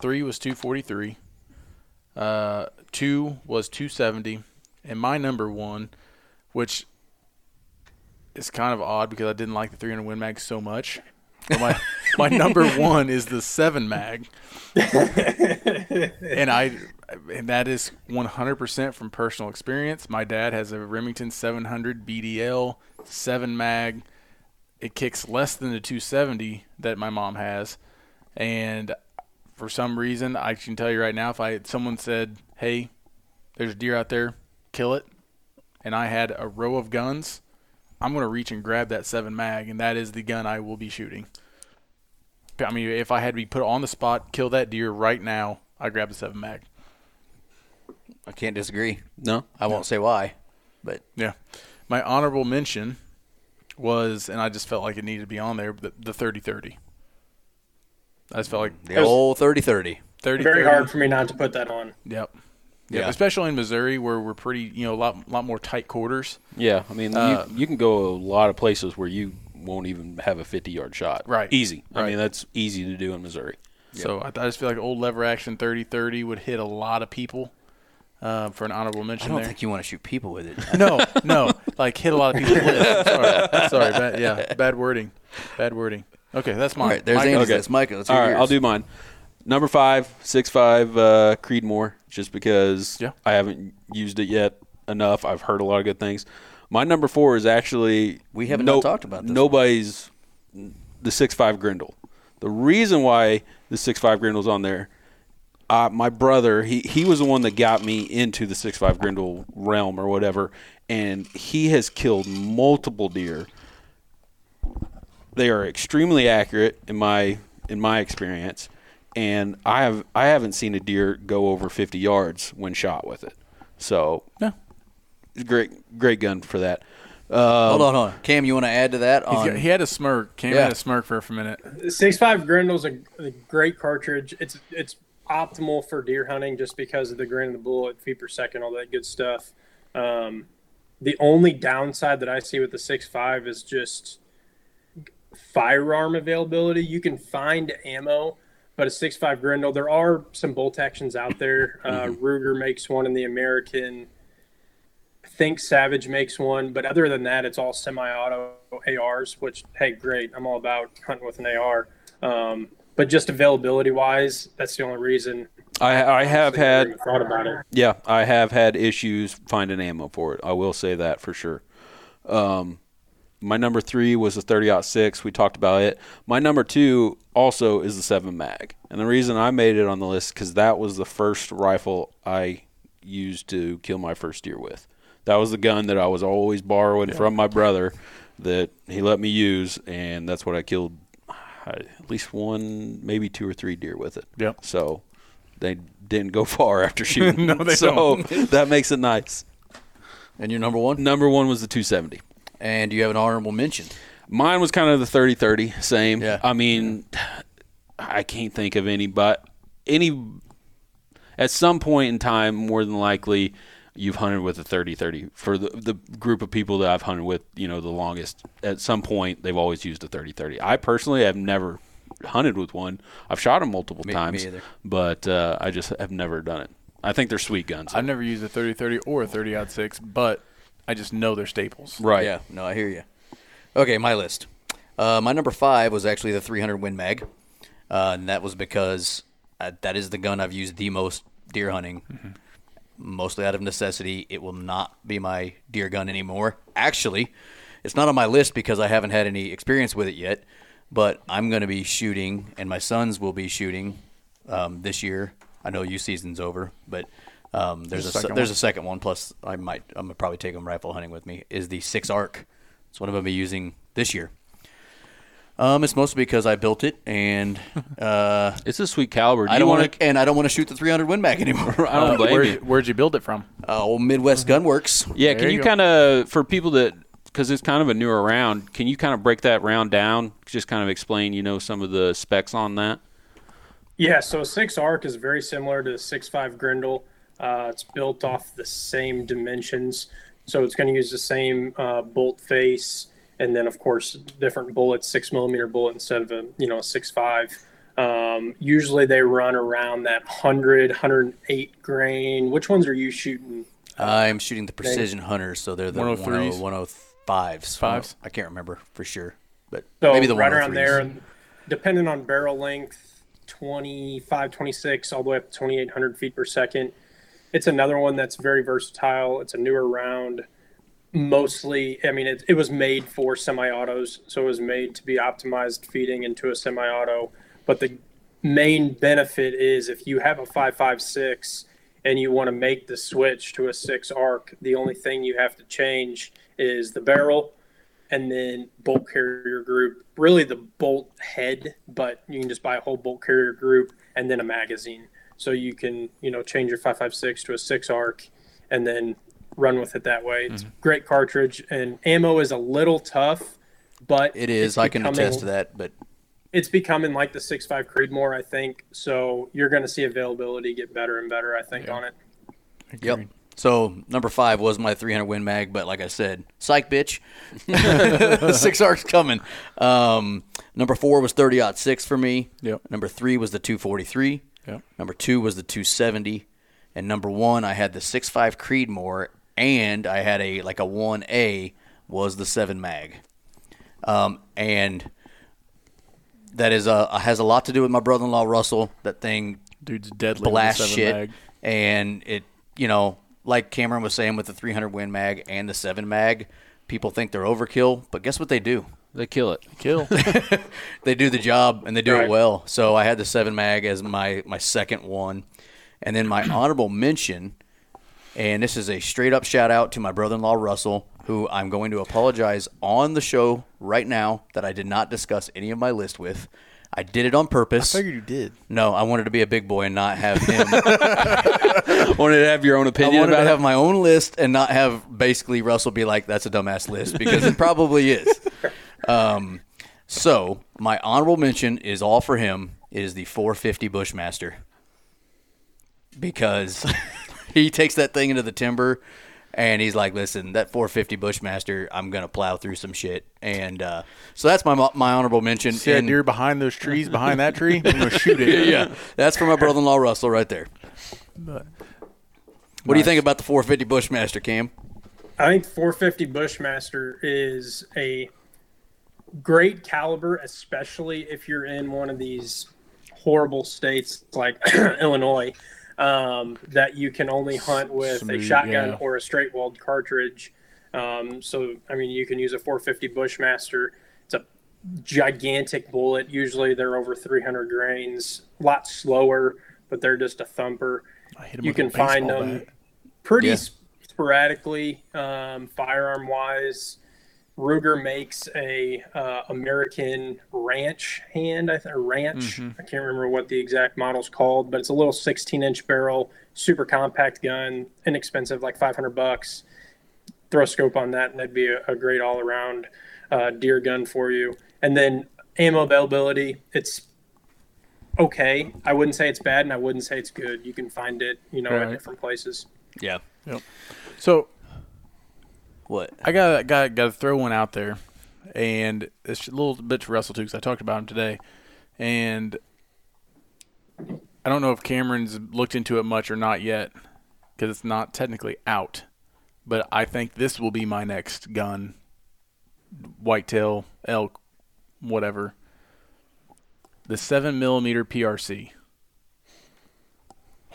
Three was 243. Uh, two was 270. And my number one, which is kind of odd because I didn't like the 300 Win Mag so much. But my, my number one is the 7 Mag. and I and that is 100% from personal experience. My dad has a Remington 700 BDL 7 mag. It kicks less than the 270 that my mom has, and for some reason, I can tell you right now, if I someone said, "Hey, there's a deer out there, kill it," and I had a row of guns, I'm gonna reach and grab that 7 mag, and that is the gun I will be shooting. I mean, if I had to be put on the spot, kill that deer right now, I grab the 7 mag. I can't disagree. No, I won't say why, but Yeah. My honorable mention was, and I just felt like it needed to be on there, the, the 30-30. I just felt like mm, the old 30-30. 30 Very hard for me not to put that on. Yep. Yep. Yeah. Especially in Missouri where we're pretty, you know, a lot, lot more tight quarters. Yeah, I mean, Uh, you, you can go a lot of places where you won't even have a 50 yard shot. Right. Easy. I mean, that's easy to do in Missouri. So I, I just feel like old lever action 30-30 would hit a lot of people uh, for an honorable mention, I don't there. think you want to shoot people with it. no, no, like hit a lot of people. with. Sorry, sorry, bad, yeah, bad wording, bad wording. Okay, that's mine. All right, there's Mike, Andy's okay. list. Micah, let's All right, yours. I'll do mine. Number five, six five, uh, Creedmoor, just because Yeah. I haven't used it yet enough. I've heard a lot of good things. My number four is actually We haven't not talked about this one. nobody's the six five Grendel. The reason why the six five Grendel's on there, uh, my brother, he he was the one that got me into the six five Grendel realm or whatever, and he has killed multiple deer they are extremely accurate in my in my experience, and I have I haven't seen a deer go over 50 yards when shot with it. So Yeah. great great gun for that. Um, Hold on, hold on. Cam, you want to add to that? On, got- he had a smirk. Cam Yeah. had a smirk for a minute. Six five Grendel's a, a great cartridge. It's it's optimal for deer hunting just because of the grain of the bullet, feet per second, all that good stuff. Um, the only downside that I see with the six five is just firearm availability. You can find ammo, but a six five Grendel, there are some bolt actions out there. Uh, Ruger makes one in the American. I think Savage makes one, but other than that, it's all semi-auto ARs. Which, hey, great! I'm all about hunting with an AR. Um, but just availability-wise, that's the only reason. I I have had thought about it. yeah I have had issues finding ammo for it. I will say that for sure. Um, my number three was the 30 six. We talked about it. My number two also is the seven mag, and the reason I made it on the list because that was the first rifle I used to kill my first deer with. That was the gun that I was always borrowing from my brother that he let me use, and that's what I killed at least one, maybe two or three deer with it. Yep. So they didn't go far after shooting. No, they so that makes it nice. and your number one? Number one was the 270. And you have an honorable mention. Mine was kind of the 30 30, same. Yeah. I mean, I can't think of any, but any, at some point in time, more than likely, you've hunted with a 30 30. For the, the group of people that I've hunted with, you know, the longest, at some point, they've always used a 30 30. I personally have never hunted with one. I've shot them multiple Me- me times, either. but uh, I just have never done it. I think they're sweet guns. I've never used a 30-30 or a 30 six, but I just know they're staples. right. Yeah, no, I hear you. Okay, my list. Uh, my number five was actually the 300 Win Mag, uh, and that was because uh, that is the gun I've used the most deer hunting, mostly out of necessity. It will not be my deer gun anymore. Actually, it's not on my list because I haven't had any experience with it yet. But I'm going to be shooting, and my sons will be shooting um, this year. I know you season's over, but um, there's, There's a a, second there's one. a second one. Plus, I might I'm gonna probably take them rifle hunting with me. Is the six ARC? It's what I'm gonna be using this year. Um, it's mostly because I built it, and uh, It's a sweet caliber. Do I don't want want to, and I don't want to shoot the 300 Win Mag anymore. I don't blame Where, you. where'd you build it from? uh, old Midwest Gunworks. Yeah, There can you you, kind of for people that because it's kind of a newer round, can you kind of break that round down? Just kind of explain, you know, some of the specs on that. Yeah, so a six ARC is very similar to the six five Grendel. Uh, it's built off the same dimensions, so it's going to use the same uh, bolt face, and then of course different bullets, six millimeter bullet instead of a you know a six five. Um, usually they run around that 100, 108 grain. Which ones are you shooting? I'm shooting the Precision Hunters, so they're the 103s? 105s. Fives? I can't remember for sure, but So maybe the right around there, and depending on barrel length, 25, 26, all the way up to 2,800 feet per second. It's another one that's very versatile. It's a newer round. Mostly, I mean, it, it was made for semi-autos, so it was made to be optimized feeding into a semi-auto. But the main benefit is if you have a 556 and you want to make the switch to a six ARC, the only thing you have to change is the barrel and then bolt carrier group. Really, the bolt head, but you can just buy a whole bolt carrier group and then a magazine. So you can, you know, change your 556 to a six ARC and then run with it that way. It's a great cartridge, and ammo is a little tough, but It is. it's I can attest to that. But It's becoming like the six five Creedmoor, I think. So you're going to see availability get better and better, I think, on it. yep. So number five was my 300 Win Mag, but like I said, psych, bitch. the six ARCs coming. Um, number four was 30 six for me. Yep. Number three was the 243. Yep. Number two was the 270, and number one I had the 6.5 Creedmoor, and I had a like a 1A was the seven mag, um, and that is a has a lot to do with my brother-in-law Russell. That thing Dude's deadly. blast shit, mag. and it you know like Cameron was saying with the 300 Win Mag and the seven mag, people think they're overkill, but guess what they do? They kill it. Kill. they do the job and they do Right. it well. So I had the seven mag as my my second one, and then my honorable mention, and this is a straight up shout out to my brother in law Russell, who I'm going to apologize on the show right now that I did not discuss any of my list with. I did it on purpose. I purpose. figured you did. No, I wanted to be a big boy and not have him. Wanted to have your own opinion. I wanted about to it. have my own list and not have basically Russell be like, "That's a dumbass list," because it probably is. Um, so my honorable mention is all for him. It is the 450 Bushmaster because he takes that thing into the timber and he's like, "Listen, that 450 Bushmaster, I'm gonna plow through some shit." And uh, so that's my my honorable mention. See that And- deer behind those trees, behind that tree? I'm gonna shoot it. yeah, that's for my brother-in-law Russell right there. But What do you think about the 450 Bushmaster, Cam? I think 450 Bushmaster is a great caliber, especially if you're in one of these horrible states like Illinois, um, that you can only hunt with a shotgun yeah. or a straight walled cartridge. Um, so, I mean, you can use a 450 Bushmaster. It's a gigantic bullet. Usually they're over 300 grains, a lot slower, but they're just a thumper. I hit him You can find them bat. pretty Yeah. sporadically, um, firearm wise. Ruger makes a uh, American Ranch hand, I think, Ranch. Mm-hmm. I can't remember what the exact model's called, but it's a little 16 inch barrel, super compact gun, inexpensive, like 500 bucks. Throw a scope on that, and that'd be a, a great all around uh, deer gun for you. And then ammo availability, it's okay. I wouldn't say it's bad, and I wouldn't say it's good. You can find it, you know, Right. at different places. Yeah. So What? I got got got to throw one out there, and it's a little bit to Russell too, because I talked about him today, and I don't know if Cameron's looked into it much or not yet, because it's not technically out, but I think this will be my next gun, whitetail elk whatever. The seven millimeter PRC.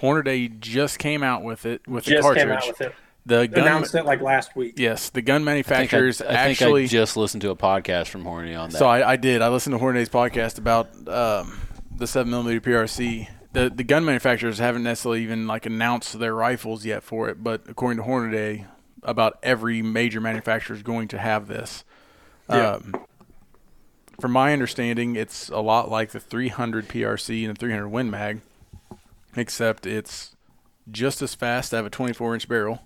Hornady just came out with it with the cartridge. came out with it. The gun, Announced it like last week. yes, the gun I think, I, manufacturers I think actually. I just listened to a podcast from Hornady on that. So I, I did. I listened to Hornady's podcast about um, the seven millimeter PRC. The the gun manufacturers haven't necessarily even like announced their rifles yet for it, but according to Hornady, about every major manufacturer is going to have this. Um, from my understanding, it's a lot like the 300 PRC and the 300 Win Mag, except it's just as fast to have a 24 inch barrel,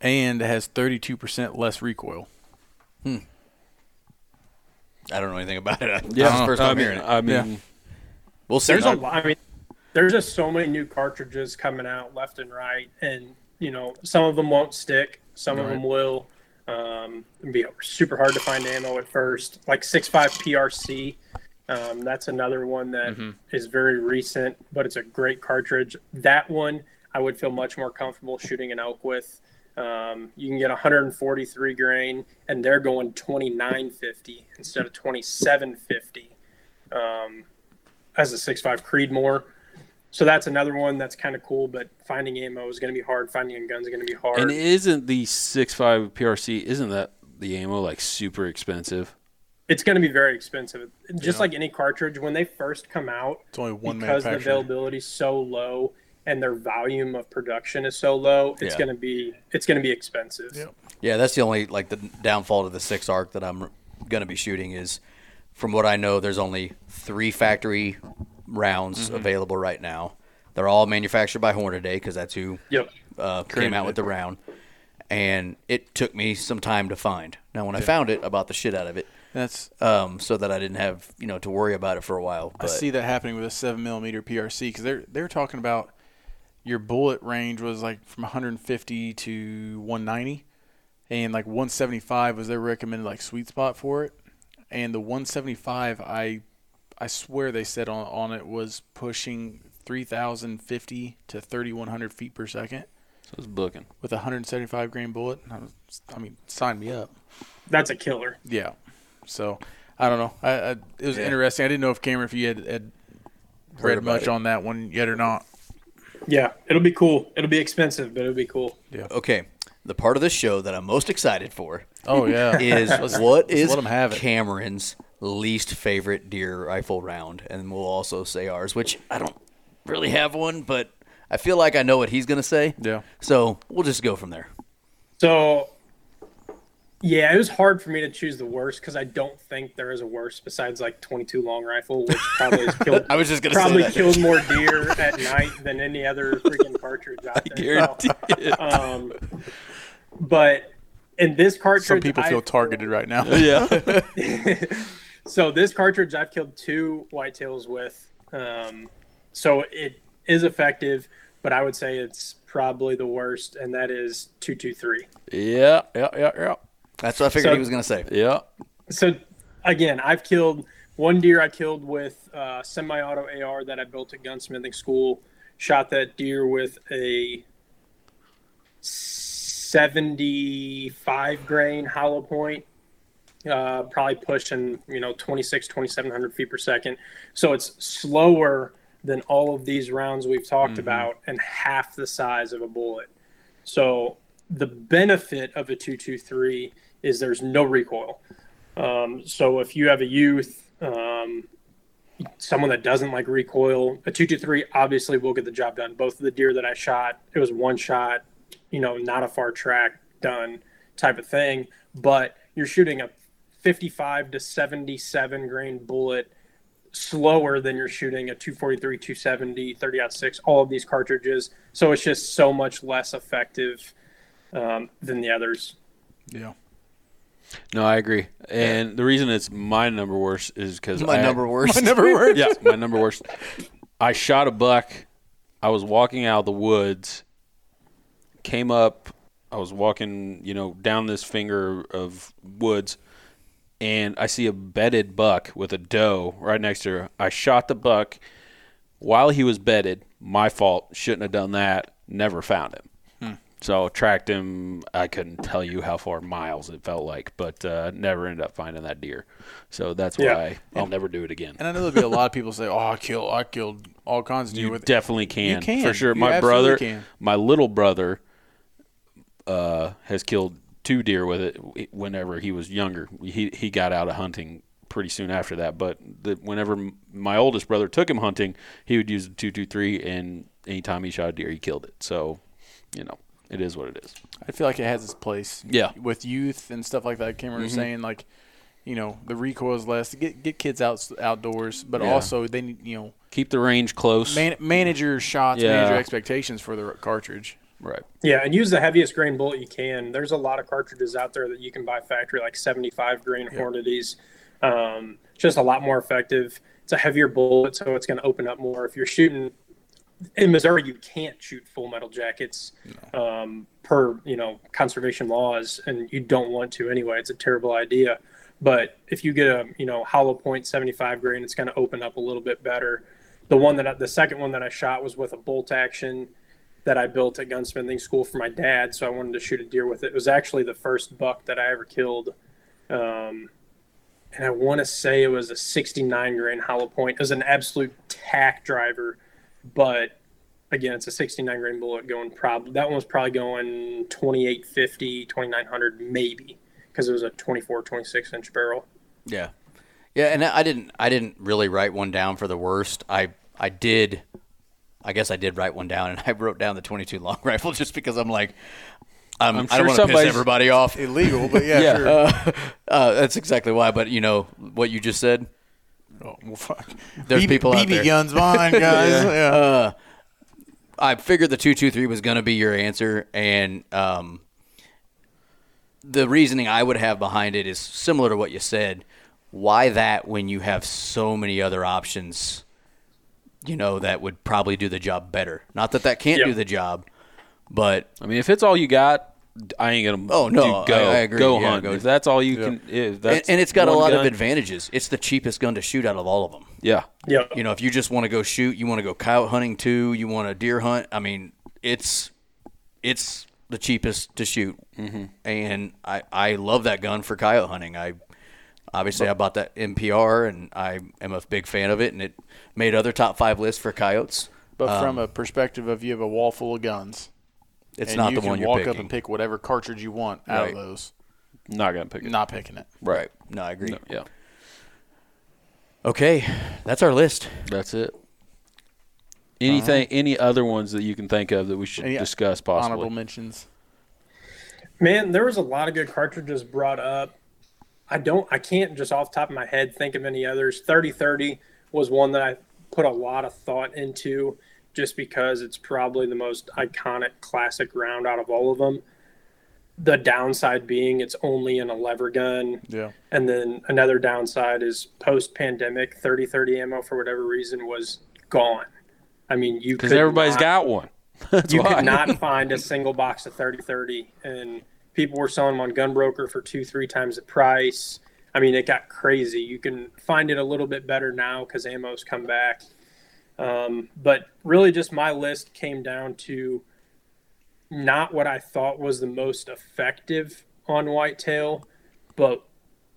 and has 32% less recoil. I don't know anything about it. yeah, Uh-huh. That's the first I time mean, hearing it. I mean, Yeah. We'll see. There's a lot. I mean, there's just so many new cartridges coming out left and right, and you know, some of them won't stick, some of them will. Um, it'd be super hard to find ammo at first. Like 6.5 PRC, um, that's another one that is very recent, but it's a great cartridge. That one I would feel much more comfortable shooting an elk with. Um, you can get 143 grain, and they're going 2950 instead of 2750 um, as a 6.5 Creedmoor. So that's another one that's kind of cool, but finding ammo is going to be hard. Finding a gun is going to be hard. and isn't the 6.5 PRC, isn't that the ammo like super expensive? it's going to be very expensive. Just like any cartridge, when they first come out, It's only one because the availability is so low and their volume of production is so low, it's Yeah. going to be it's going to be expensive. Yep. Yeah, that's the only like the downfall to the six ARC that I'm going to be shooting is, from what I know, there's only three factory rounds Mm-hmm. available right now. They're all manufactured by Hornady because that's who Yep. uh, came out with the round, and it took me some time to find. Now, when I found it, I bought the shit out of it, That's um, so that I didn't have you know to worry about it for a while. I see that happening with a seven millimeter PRC because they're they're talking about your bullet range was like from 150 to 190, and like 175 was their recommended like sweet spot for it, and the 175 I I swear they said on on it was pushing 3,050 to 3,100 feet per second So it's booking. with a 175 grain bullet. I, was, I mean, sign me up. That's a killer. Yeah. So I don't know. I, I it was Yeah. interesting. I didn't know if Cameron, if you had, had read much it. on that one yet or not. Yeah, it'll be cool. It'll be expensive, but it'll be cool. Yeah. Okay, the part of the show that I'm most excited for Oh yeah. is Let's- what let's is let 'em have it. Cameron's least favorite deer rifle round, and we'll also say ours, which I don't really have one, but I feel like I know what he's gonna say. Yeah. So we'll just go from there. So, yeah, it was hard for me to choose the worst because I don't think there is a worse besides like 22 long rifle, which probably has killed. I was just gonna probably say that. killed more deer at night than any other freaking cartridge out there. So, um, but in this cartridge, Some people feel I've- targeted right now. Yeah. So this cartridge, I've killed two whitetails with. Um, so it is effective, but I would say it's probably the worst, and that is two two three. yeah. Yeah. Yeah. Yeah. That's what I figured So- he was gonna say. Yeah. So again, I've killed one deer. I killed with uh, semi-auto AR that I built at gunsmithing school. Shot that deer with a seventy-five grain hollow point. Uh, probably pushing you know 26 2700 feet per second so it's slower than all of these rounds we've talked about and half the size of a bullet so the benefit of a 223 is there's no recoil um, so if you have a youth, um, someone that doesn't like recoil, a two two three obviously will get the job done. Both of the deer that I shot, it was one shot, you know, not a far track done type of thing. But you're shooting a 55 to 77 grain bullet slower than you're shooting a 243, 270, 30 6, all of these cartridges. So it's just so much less effective um, than the others. yeah. No, I agree. And the reason it's my number worst is because My I, number worst. My number worst. Yeah, my number worst. I shot a buck. I was walking out of the woods. Came up. I was walking, you know, down this finger of woods, and I see a bedded buck with a doe right next to her. I shot the buck while he was bedded. My fault. Shouldn't have done that. Never found him. So tracked him. I couldn't tell you how far miles it felt like, but uh, never ended up finding that deer. So that's Yeah. why I'll never do it again. And I know there'll be a lot of people say, "Oh, I killed, I killed all kinds of deer You with it." definitely can, can. for sure. You my brother, can. my little brother, uh, has killed two deer with it. Whenever he was younger, he he got out of hunting pretty soon after that. But the, whenever my oldest brother took him hunting, he would use the two two three, and anytime he shot a deer, he killed it. So, you know, it is what it is. I feel like it has its place. Yeah. Mm-hmm. With youth and stuff like that. Cameron was saying like, you know, the recoil is less. Get get kids out outdoors, but Yeah. also they need you know Keep the range close. man, manage your shots, Yeah. manage your expectations for the cartridge. right. Yeah, and use the heaviest grain bullet you can. There's a lot of cartridges out there that you can buy factory, like 75 grain Hornadies. Um, just a lot more effective. It's a heavier bullet, so it's going to open up more. If you're shooting in Missouri, you can't shoot full metal jackets um, per you know conservation laws, and you don't want to anyway. It's a terrible idea. But if you get a you know hollow point 75 grain, it's going to open up a little bit better. The one that I, the second one that I shot was with a bolt action that I built at gunsmithing school for my dad. So I wanted to shoot a deer with it. It was actually the first buck that I ever killed. Um, and I want to say it was a 69 grain hollow point. It was an absolute tack driver, but again, it's a 69 grain bullet going probably that one was probably going 2850, 2900 maybe because it was a 24, 26 inch barrel. Yeah, yeah, and I didn't. I didn't really write one down for the worst. I I did. I guess I did write one down, and I wrote down the 22 long rifle just because I'm like, I'm, I'm I sure don't want to piss somebody's- everybody off. Illegal, but yeah, Yeah. sure. Uh, uh, that's exactly why. But you know what you just said. Oh, well, fuck. There's BB people out BB there. guns behind guys. yeah. Uh, I figured the two two three was going to be your answer, and um, the reasoning I would have behind it is similar to what you said. Why that when you have so many other options, you know, that would probably do the job better. Not that that can't Yeah. do the job, but I mean, if it's all you got, I ain't gonna. Oh, no, do- go I- I agree. go Yeah, hunt. go- If that's all you can, if and, that's and it's got a lot gun, of advantages. It's the cheapest gun to shoot out of all of them. Yeah, Yeah. you know, if you just want to go shoot, you want to go coyote hunting too, you want to deer hunt. I mean, it's it's the cheapest to shoot, mm-hmm. and I I love that gun for coyote hunting. I obviously I bought that NPR, and I am a big fan of it, and it made other top five lists for coyotes. But from a perspective of you have a wall full of guns, It's and not you the can one you're walk picking. up and pick whatever cartridge you want out Right. of those. not gonna pick it. Not picking it. right? No, I agree. No, yeah, Okay, that's our list. that's it. Anything, uh-huh. any other ones that you can think of that we should Any discuss possibly? Honorable mentions. Man, there was a lot of good cartridges brought up. I don't, I can't just off the top of my head think of any others. 3030 was one that I put a lot of thought into just because it's probably the most iconic classic round out of all of them. The downside being it's only in a lever gun. Yeah. And then another downside is post pandemic 3030 ammo for whatever reason was gone. I mean, you Because could everybody's not- got one. That's you why. could not find a single box of 3030 and people were selling them on gunbroker for two three times the price i mean it got crazy you can find it a little bit better now because ammo's come back um, but really just my list came down to not what i thought was the most effective on whitetail but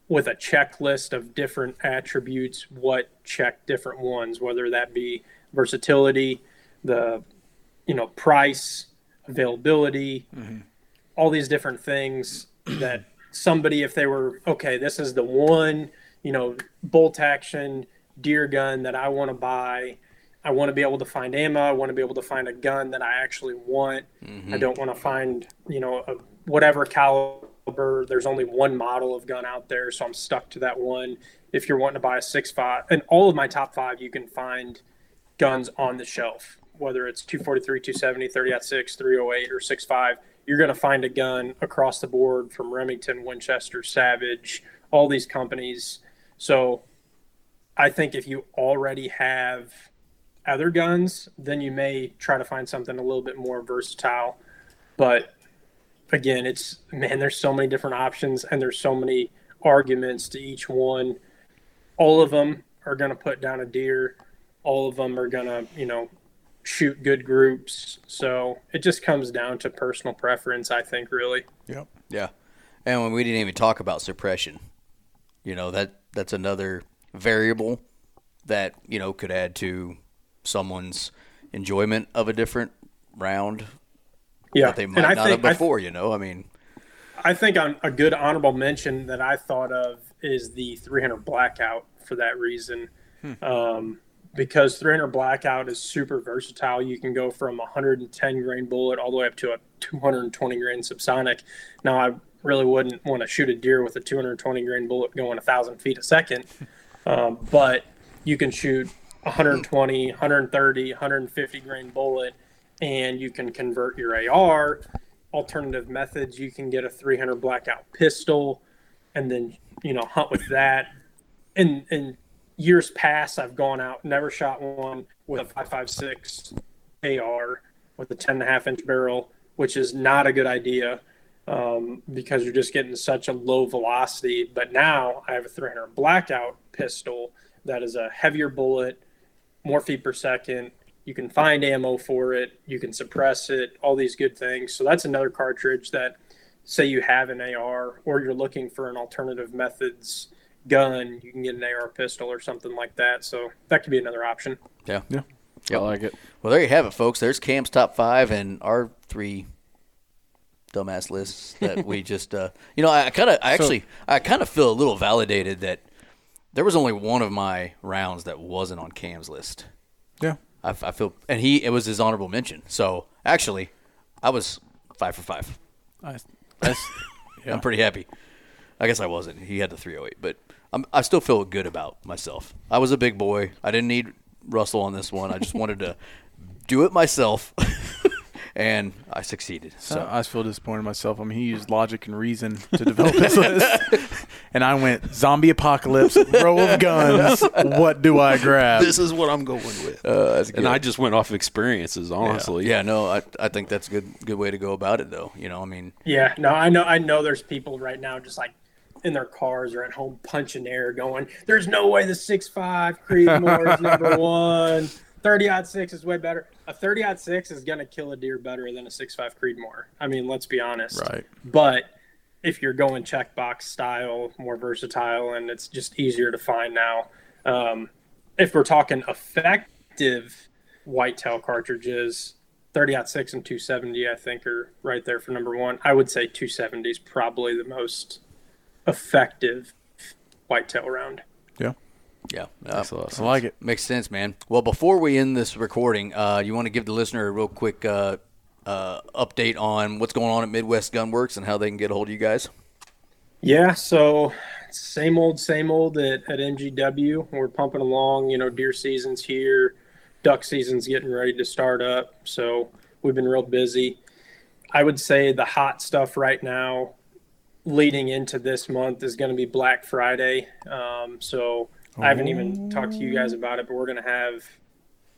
with a checklist of different attributes what check different ones whether that be versatility the you know price availability all these different things that somebody if they were okay this is the one you know bolt action deer gun that i want to buy i want to be able to find ammo i want to be able to find a gun that i actually want i mm-hmm. don't want to find you know a, whatever caliber there's only one model of gun out there so i'm stuck to that one if you're wanting to buy a six five and all of my top five you can find guns on the shelf, whether it's 243, 270, 30 6, 308, or 65. You're going to find a gun across the board from Remington, Winchester, Savage, all these companies. So I think if you already have other guns, then you may try to find something a little bit more versatile. But again, it's man, there's so many different options and there's so many arguments to each one. All of them are going to put down a deer all of them are gonna, you know, shoot good groups. So it just comes down to personal preference, I think, really. Yep. Yeah, and when we didn't even talk about suppression, you know that that's another variable that you know could add to someone's enjoyment of a different round Yeah, that they might I not think, have before. you know, I mean, I think on a good honorable mention that I thought of is the 300 blackout for that reason. Um, because 300 blackout is super versatile. You can go from 110 grain bullet all the way up to a 220 grain subsonic. Now, I really wouldn't want to shoot a deer with a 220 grain bullet going a thousand feet a second, um, but you can shoot 120, 130, 150 grain bullet, and you can convert your AR. Alternative methods, you can get a 300 blackout pistol, and then you know hunt with that. In in years past, I've gone out, never shot one with a 5.56 AR with a 10 and a half inch barrel, which is not a good idea um, because you're just getting such a low velocity. But now I have a 300 blackout pistol that is a heavier bullet, more feet per second. You can find ammo for it. You can suppress it. All these good things. So that's another cartridge that, say you have an AR or you're looking for an alternative methods gun, you can get an AR pistol or something like that. So that could be another option. yeah, Yeah. I like it. Well, there you have it, folks. There's Cam's top five and our three dumbass lists that we just, uh, you know, I kind of, I actually, I kind of feel a little validated that there was only one of my rounds that wasn't on Cam's list. Yeah. I, I feel, and he, it was his honorable mention. So actually, I was five for five. I, yeah. I'm pretty happy. I guess I wasn't. He had the 308, but I'm, I still feel good about myself. I was a big boy. I didn't need Russell on this one. I just wanted to do it myself, and I succeeded. So So I just feel disappointed in myself. I mean, he used logic and reason to develop his list, and I went zombie apocalypse, row of guns. What do I grab? This is what I'm going with. uh, and I just went off experiences, honestly. yeah, no, I, I think that's a good good way to go about it, though. You know, I mean, Yeah, no, I know. I know. There's people right now just like in their cars or at home punching air, going, "There's no way the six five Creedmoor is number one. Thirty aught six is way better. A thirty aught six is gonna kill a deer better than a six five Creedmoor. I mean, let's be honest. Right. But if you're going checkbox style, more versatile, and it's just easier to find now. Um, if we're talking effective whitetail cartridges, 30 aught 6 and 270, I think, are right there for number one. I would say 270 is probably the most effective whitetail round. Yeah. yeah, That's a lot of I like it. makes sense, man. Well, before we end this recording, uh, you want to give the listener a real quick uh, uh, update on what's going on at Midwest Gunworks and how they can get a hold of you guys. Yeah, so same old, same old at, at MGW. We're pumping along. You know, deer season's here, duck season's getting ready to start up. So we've been real busy. I would say the hot stuff right now, leading into this month, is going to be Black Friday. Um, so I haven't even talked to you guys about it, but we're going to have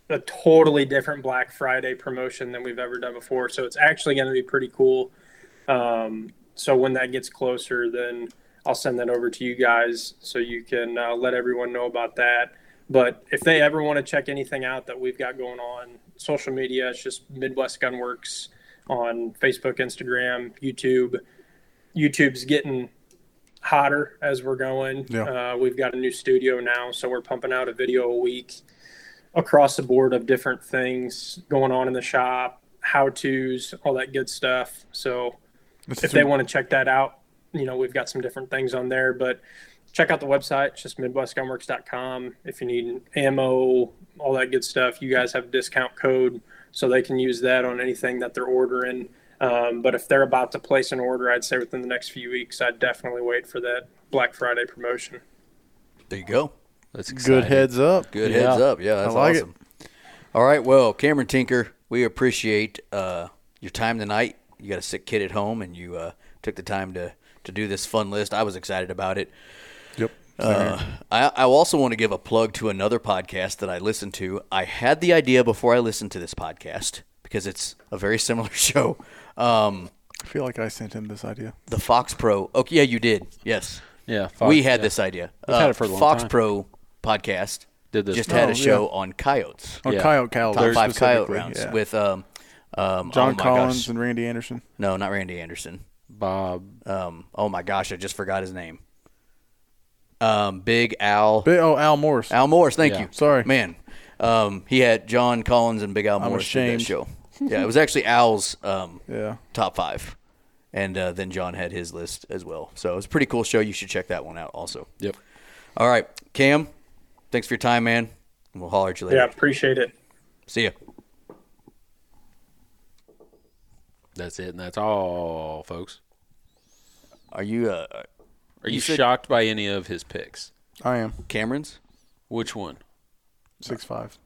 a totally different Black Friday promotion than we've ever done before. So it's actually going to be pretty cool. Um, so when that gets closer, then I'll send that over to you guys so you can uh, let everyone know about that. But if they ever want to check anything out that we've got going on social media, it's just Midwest Gunworks on Facebook, Instagram, YouTube. YouTube's getting hotter as we're going. Yeah. Uh, we've got a new studio now, so we're pumping out a video a week across the board of different things going on in the shop, how to's, all that good stuff. So if they want to check that out, you know, we've got some different things on there, but check out the website, it's just midwestgunworks.com. If you need ammo, all that good stuff, you guys have a discount code so they can use that on anything that they're ordering. Um, but if they're about to place an order, I'd say within the next few weeks, I'd definitely wait for that Black Friday promotion. There you go. That's good heads up. Good Yeah. heads up. Yeah, that's like it. awesome. All right, well, Cameron Tinker, we appreciate uh, your time tonight. You got a sick kid at home, and you uh, took the time to to do this fun list. I was excited about it. Yep. Uh, I, I also want to give a plug to another podcast that I listened to. I had the idea before I listened to this podcast because it's a very similar show. Um, I feel like I sent him this idea. the Fox Pro. Oh, yeah, you did. Yes. Yeah, Fox- we had yeah. this idea. Uh, We've had it for a long Fox time. Pro podcast Did this just had Oh, a show on coyotes, On Yeah. coyote caliber. top five coyote rounds yeah. with um, um, John oh Collins gosh. and Randy Anderson. No, not Randy Anderson. Bob. Um, oh my gosh, I just forgot his name. Um, Big Al. Big, oh, Al Morris. Al Morris, thank Yeah. you. Sorry. man. Um, he had John Collins and Big Al Morris on that ashamed. show. Yeah, it was actually Al's um, Yeah. top five, and uh, then John had his list as well. So it was a pretty cool show. You should check that one out also. Yep. All right, Cam, thanks for your time, man. We'll holler at you later. Yeah, appreciate it. See ya. That's it, and that's all, folks. Are you uh, Are you, You said- shocked by any of his picks? I am Cameron's? Which one? six five.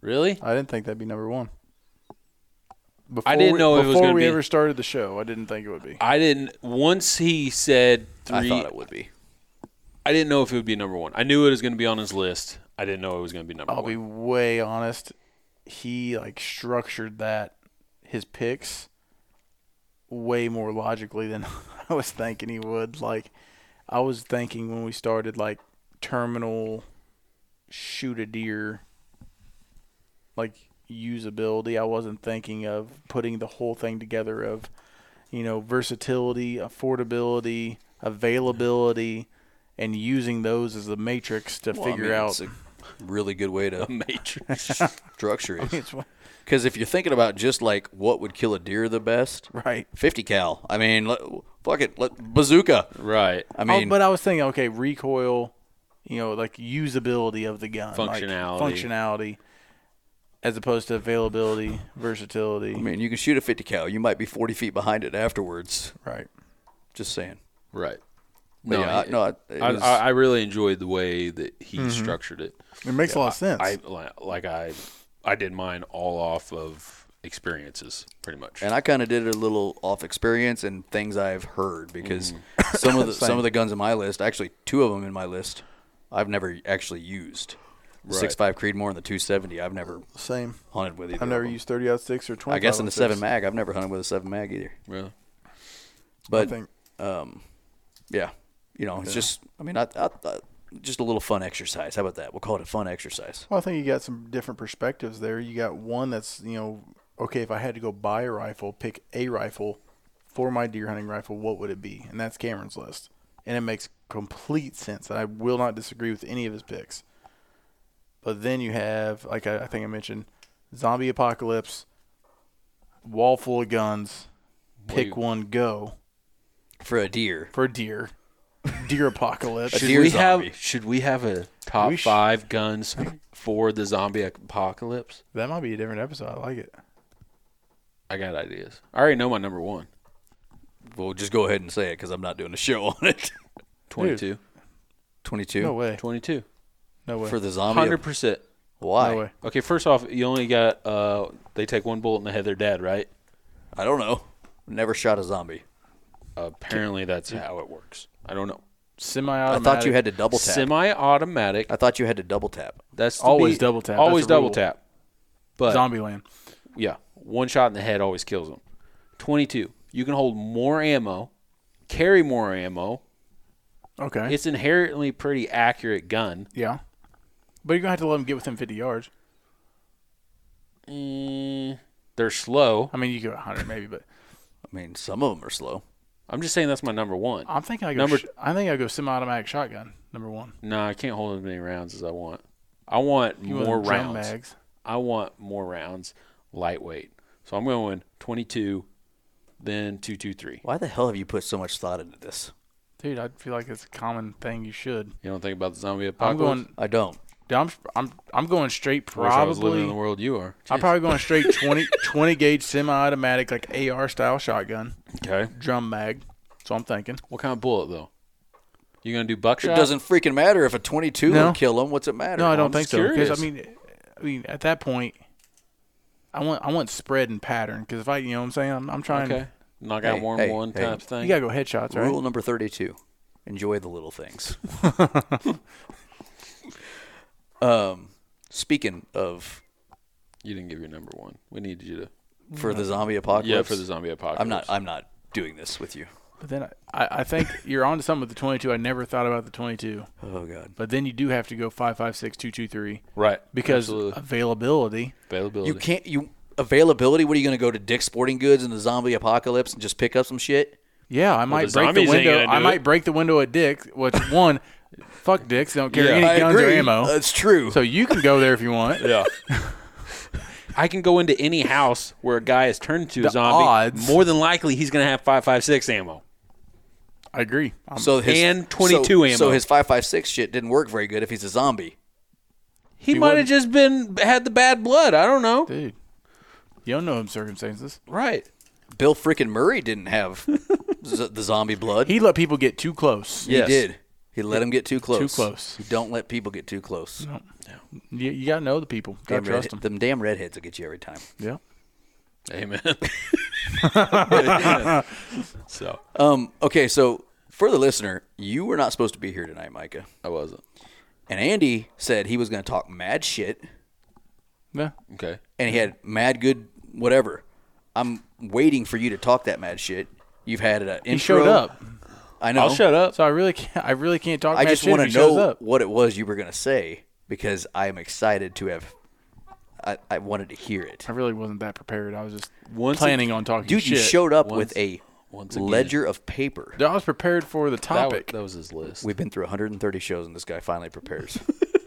Really? I didn't think that'd be number one. Before I didn't we, know it was before we be- ever started the show. I didn't think it would be. I didn't. Once he said three, I thought it would be. I didn't know if it would be number one. I knew it was going to be on his list. I didn't know it was going to be number one. I'll be way honest. He like structured that his picks way more logically than I was thinking he would. Like I was thinking when we started like terminal shoot a deer like usability. I wasn't thinking of putting the whole thing together of you know versatility, affordability, availability and using those as the matrix to Well, I figure mean, out it's a really good way to Matrix. structure it. It's- Because if you're thinking about just like what would kill a deer the best, right. 50 cal. I mean, let, fuck it, let, bazooka. right. I Oh, mean, but I was thinking, okay, recoil, you know, like usability of the gun, like Functionality. Functionality, as opposed to availability, versatility. I mean, you can shoot a 50 cal. You might be 40 feet behind it afterwards. right. Just saying. Right. But yeah, I, no, it I, was- I, I really enjoyed the way that he mm-hmm. structured it. It makes a lot of sense. I like- like I I did mine all off of experiences, pretty much. and I kind of did it a little off experience and things I've heard because mm. some of the some of the guns in my list, actually two of them in my list, I've never actually used. The Right. six five Creedmoor and the 270, I've never Same. hunted with either. I've never used 30 aught six or 20. I guess in the seven mag, I've never hunted with a seven mag either. Really? But um, yeah, you know, it's just. I mean, I, I, I, just a little fun exercise. How about that? We'll call it a fun exercise. Well, I think you got some different perspectives there. You got one that's, you know, okay, if I had to go buy a rifle, pick a rifle for my deer hunting rifle, what would it be? And that's Cameron's list. And it makes complete sense. And I will not disagree with any of his picks. But then you have, like I, I think I mentioned, zombie apocalypse, wall full of guns, pick Wait. one, go For a deer, for a deer, deer apocalypse. Should deer we zombie. have should we have a top We sh- five guns for the zombie apocalypse? That might be a different episode. I like it. I got ideas. I already know my number one. we'll just go ahead and say it because I'm not doing a show on it. 22. 22 No way. 22. No way. for the zombie. 100%. Why? no way. Okay, first off, you only got uh they take one bullet in the head they're dead, right? I don't know. Never shot a zombie. Apparently that's how it works. I don't know. I Semi-automatic. thought you had to double tap. Semi-automatic. I thought you had to double tap. That's to Always be- double tap. Always That's a double rule. tap. But Zombieland. yeah, one shot in the head always kills them. 22. You can hold more ammo, carry more ammo. Okay. It's inherently pretty accurate gun. yeah. But you're gonna have to let them get within 50 yards. Mm, they're slow. I mean, you go 100 maybe, but I mean, some of them are slow. I'm just saying that's my number one. I'm thinking I go. Number- sh- I think I go semi-automatic shotgun. Number one. No, I can't hold as many rounds as I want. I want You more want drum rounds. mags. I want more rounds, lightweight. So I'm going 22, then 223. Why the hell have you put so much thought into this? Dude, I feel like it's a common thing. You should. You don't think about the zombie I'm apocalypse? going. I don't. Dude, I'm. I'm. I'm going straight. I I was living in the world you are. I'm probably going straight 20, 20 gauge semi-automatic, like AR style shotgun, Okay. drum mag. So I'm thinking. What kind of bullet though? You gonna do buckshot? It doesn't freaking matter if a 22 No. will kill them. What's it matter? No, I I'm don't think just so. Because I curious. mean, I mean, at that point, I want I want spread and pattern. Because if I, you know, what I'm saying, I'm, I'm trying. Okay. Knock out Hey, more hey, than one hey. type thing. You gotta go headshots, right? Rule number 32. Enjoy the little things. um, speaking of You didn't give your number one. We needed you to. for the zombie apocalypse. Yeah, for the zombie apocalypse. I'm not. I'm not doing this with you. But then I, I, I think you're onto something with the 22. I never thought about the 22. Oh god. But then you do have to go five five six two two three Right. because Absolutely. availability. availability. You can't you availability. What are you going to go to Dick's Sporting Goods in the zombie apocalypse and just pick up some shit? Yeah, I might the break the zombies ain't window. gonna I do might it. break the window at Dick's. Which one? Fuck Dick's. They don't carry Yeah. any guns or ammo. That's true. so you can go there if you want. Yeah. I can go into any house where a guy is turned into The a zombie. odds- More than likely, he's going to have five five six ammo. I agree. I'm- so his, and 22 so, ammo. So his five five six shit didn't work very good if he's a zombie. He, He might have just been had the bad blood. I don't know. dude, you don't know him circumstances. Right. Bill freaking Murray didn't have z- the zombie blood. He let people get too close. He Yes. did. He let them get too close. Too close. You don't let people get too close. No. You, you gotta know the people. Damn Gotta trust redhead- them. them damn redheads will get you every time. Yeah. Amen. so Um. Okay. So for the listener, you were not supposed to be here tonight, Micah. I wasn't. And Andy said he was going to talk mad shit, Yeah. Okay. and he had mad good whatever. I'm waiting for you to talk that mad shit. You've had an intro. He showed up. I know. I'll shut up. So I really can't. I really can't talk. I just want to know what it was you were going to say because I am excited to have. I, I wanted to hear it. I really wasn't that prepared. I was just Once planning on talking Dude, shit. you showed up Once- with a once ledger of paper. I was prepared for the topic. that was his list. We've been through 130 shows, and this guy finally prepares.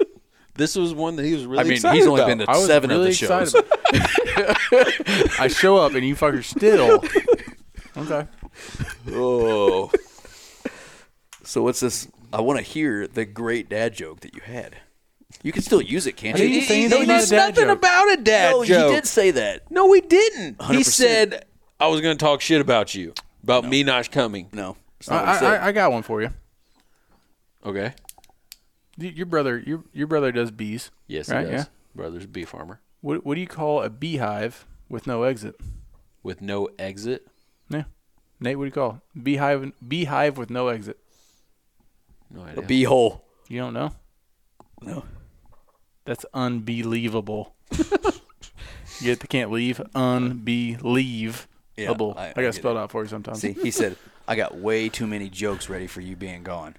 this was one that he was really I mean, excited he's only about. been to I seven really of the shows. I show up and you fuckers still. Okay. Oh. So what's this? I want to hear the great dad joke that you had. You can still use it, can't I you? didn't say no, anything about a there's nothing joke. about a dad no, joke. he did say that. No, he didn't. He 100%. said I was going to talk shit about you, about me not coming. No, it's I, not what he said. I, I got one for you. Okay. Your brother, your your brother does bees. Yes, Right, he does. yeah. Brother's a bee farmer What what do you call a beehive with no exit? with no exit. Yeah. Nate, what do you call it? beehive? Beehive with no exit. No a idea. bee hole. You don't know? No. That's unbelievable. you get the can't leave. Unbelievable. Yeah, I- I, I gotta get spell it. it out for you sometimes. See, he said I got way too many jokes ready for you being gone.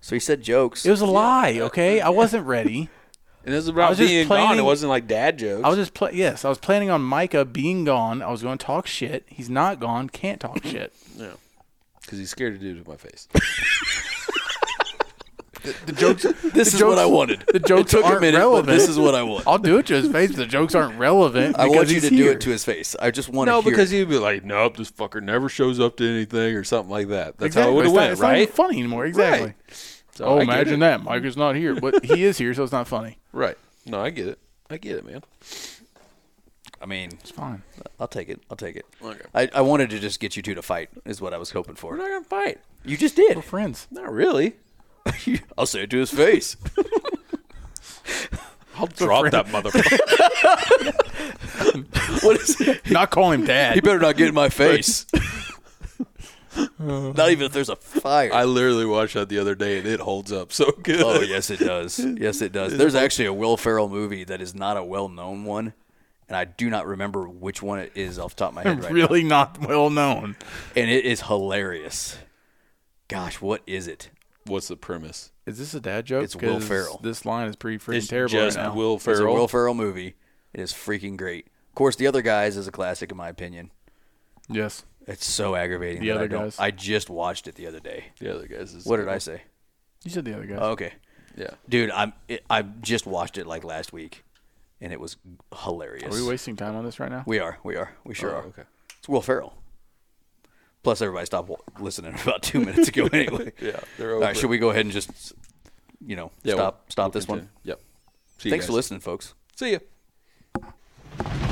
So he said jokes. It was a lie, okay? I wasn't ready. And it was I about was just being gone. It wasn't like dad jokes. I was just play. Yes, I was planning on Micah being gone. I was going to talk shit. He's not gone. Can't talk shit. because he's scared to do it to my face. The jokes. this the is what I wanted. The jokes it took aren't a minute, relevant. but this is what I want. I'll do it to his face. But the jokes aren't relevant. I because want you he's to do it to his face. I just want no, to hear because it. he'd be like, "Nope, this fucker never shows up to anything" or something like that. That's Exactly. how it would have It's not- went, it's not even funny anymore. Exactly. Right. So Oh, I imagine that Mike is not here, but he is here, so it's not funny. Right. No, I get it. I get it, man. I mean, It's fine. I'll take it. I'll take it. Okay. I, I wanted to just get you two to fight. Is what I was hoping for. We're not gonna fight. You just did. We're friends. Not really. I'll say it to his face. I'll drop that motherfucker. what is it? Not call him dad. He better not get in my face. not even if there's a fire. I literally watched that the other day, and it holds up so good. oh yes, it does. Yes, it does. There's actually a Will Ferrell movie that is not a well-known one, and I do not remember which one it is off the top of my head right really not well known. And it is hilarious. Gosh, what is it? What's the premise? Is this a dad joke? It's Will 'Cause Ferrell. This line is pretty freaking It's terrible just right now. Will Ferrell. It's a Will Ferrell movie. It is freaking great. Of course, The Other Guys is a classic in my opinion. yes. It's so aggravating. The that Other I don't- Guys. I just watched it the other day. the other guys is. What did I say? You said the other guy. Oh, okay, Yeah. dude, I'm it, I just watched it like last week, and it was hilarious. Are we wasting time on this right now? We are. We are. We sure Oh, are. okay. It's Will Ferrell. Plus, everybody stopped listening about two minutes ago anyway. yeah, they're over. All right, should we go ahead and just, you know, yeah, stop we'll, stop we'll this continue. one? Yep. See Thanks for listening, folks. See ya.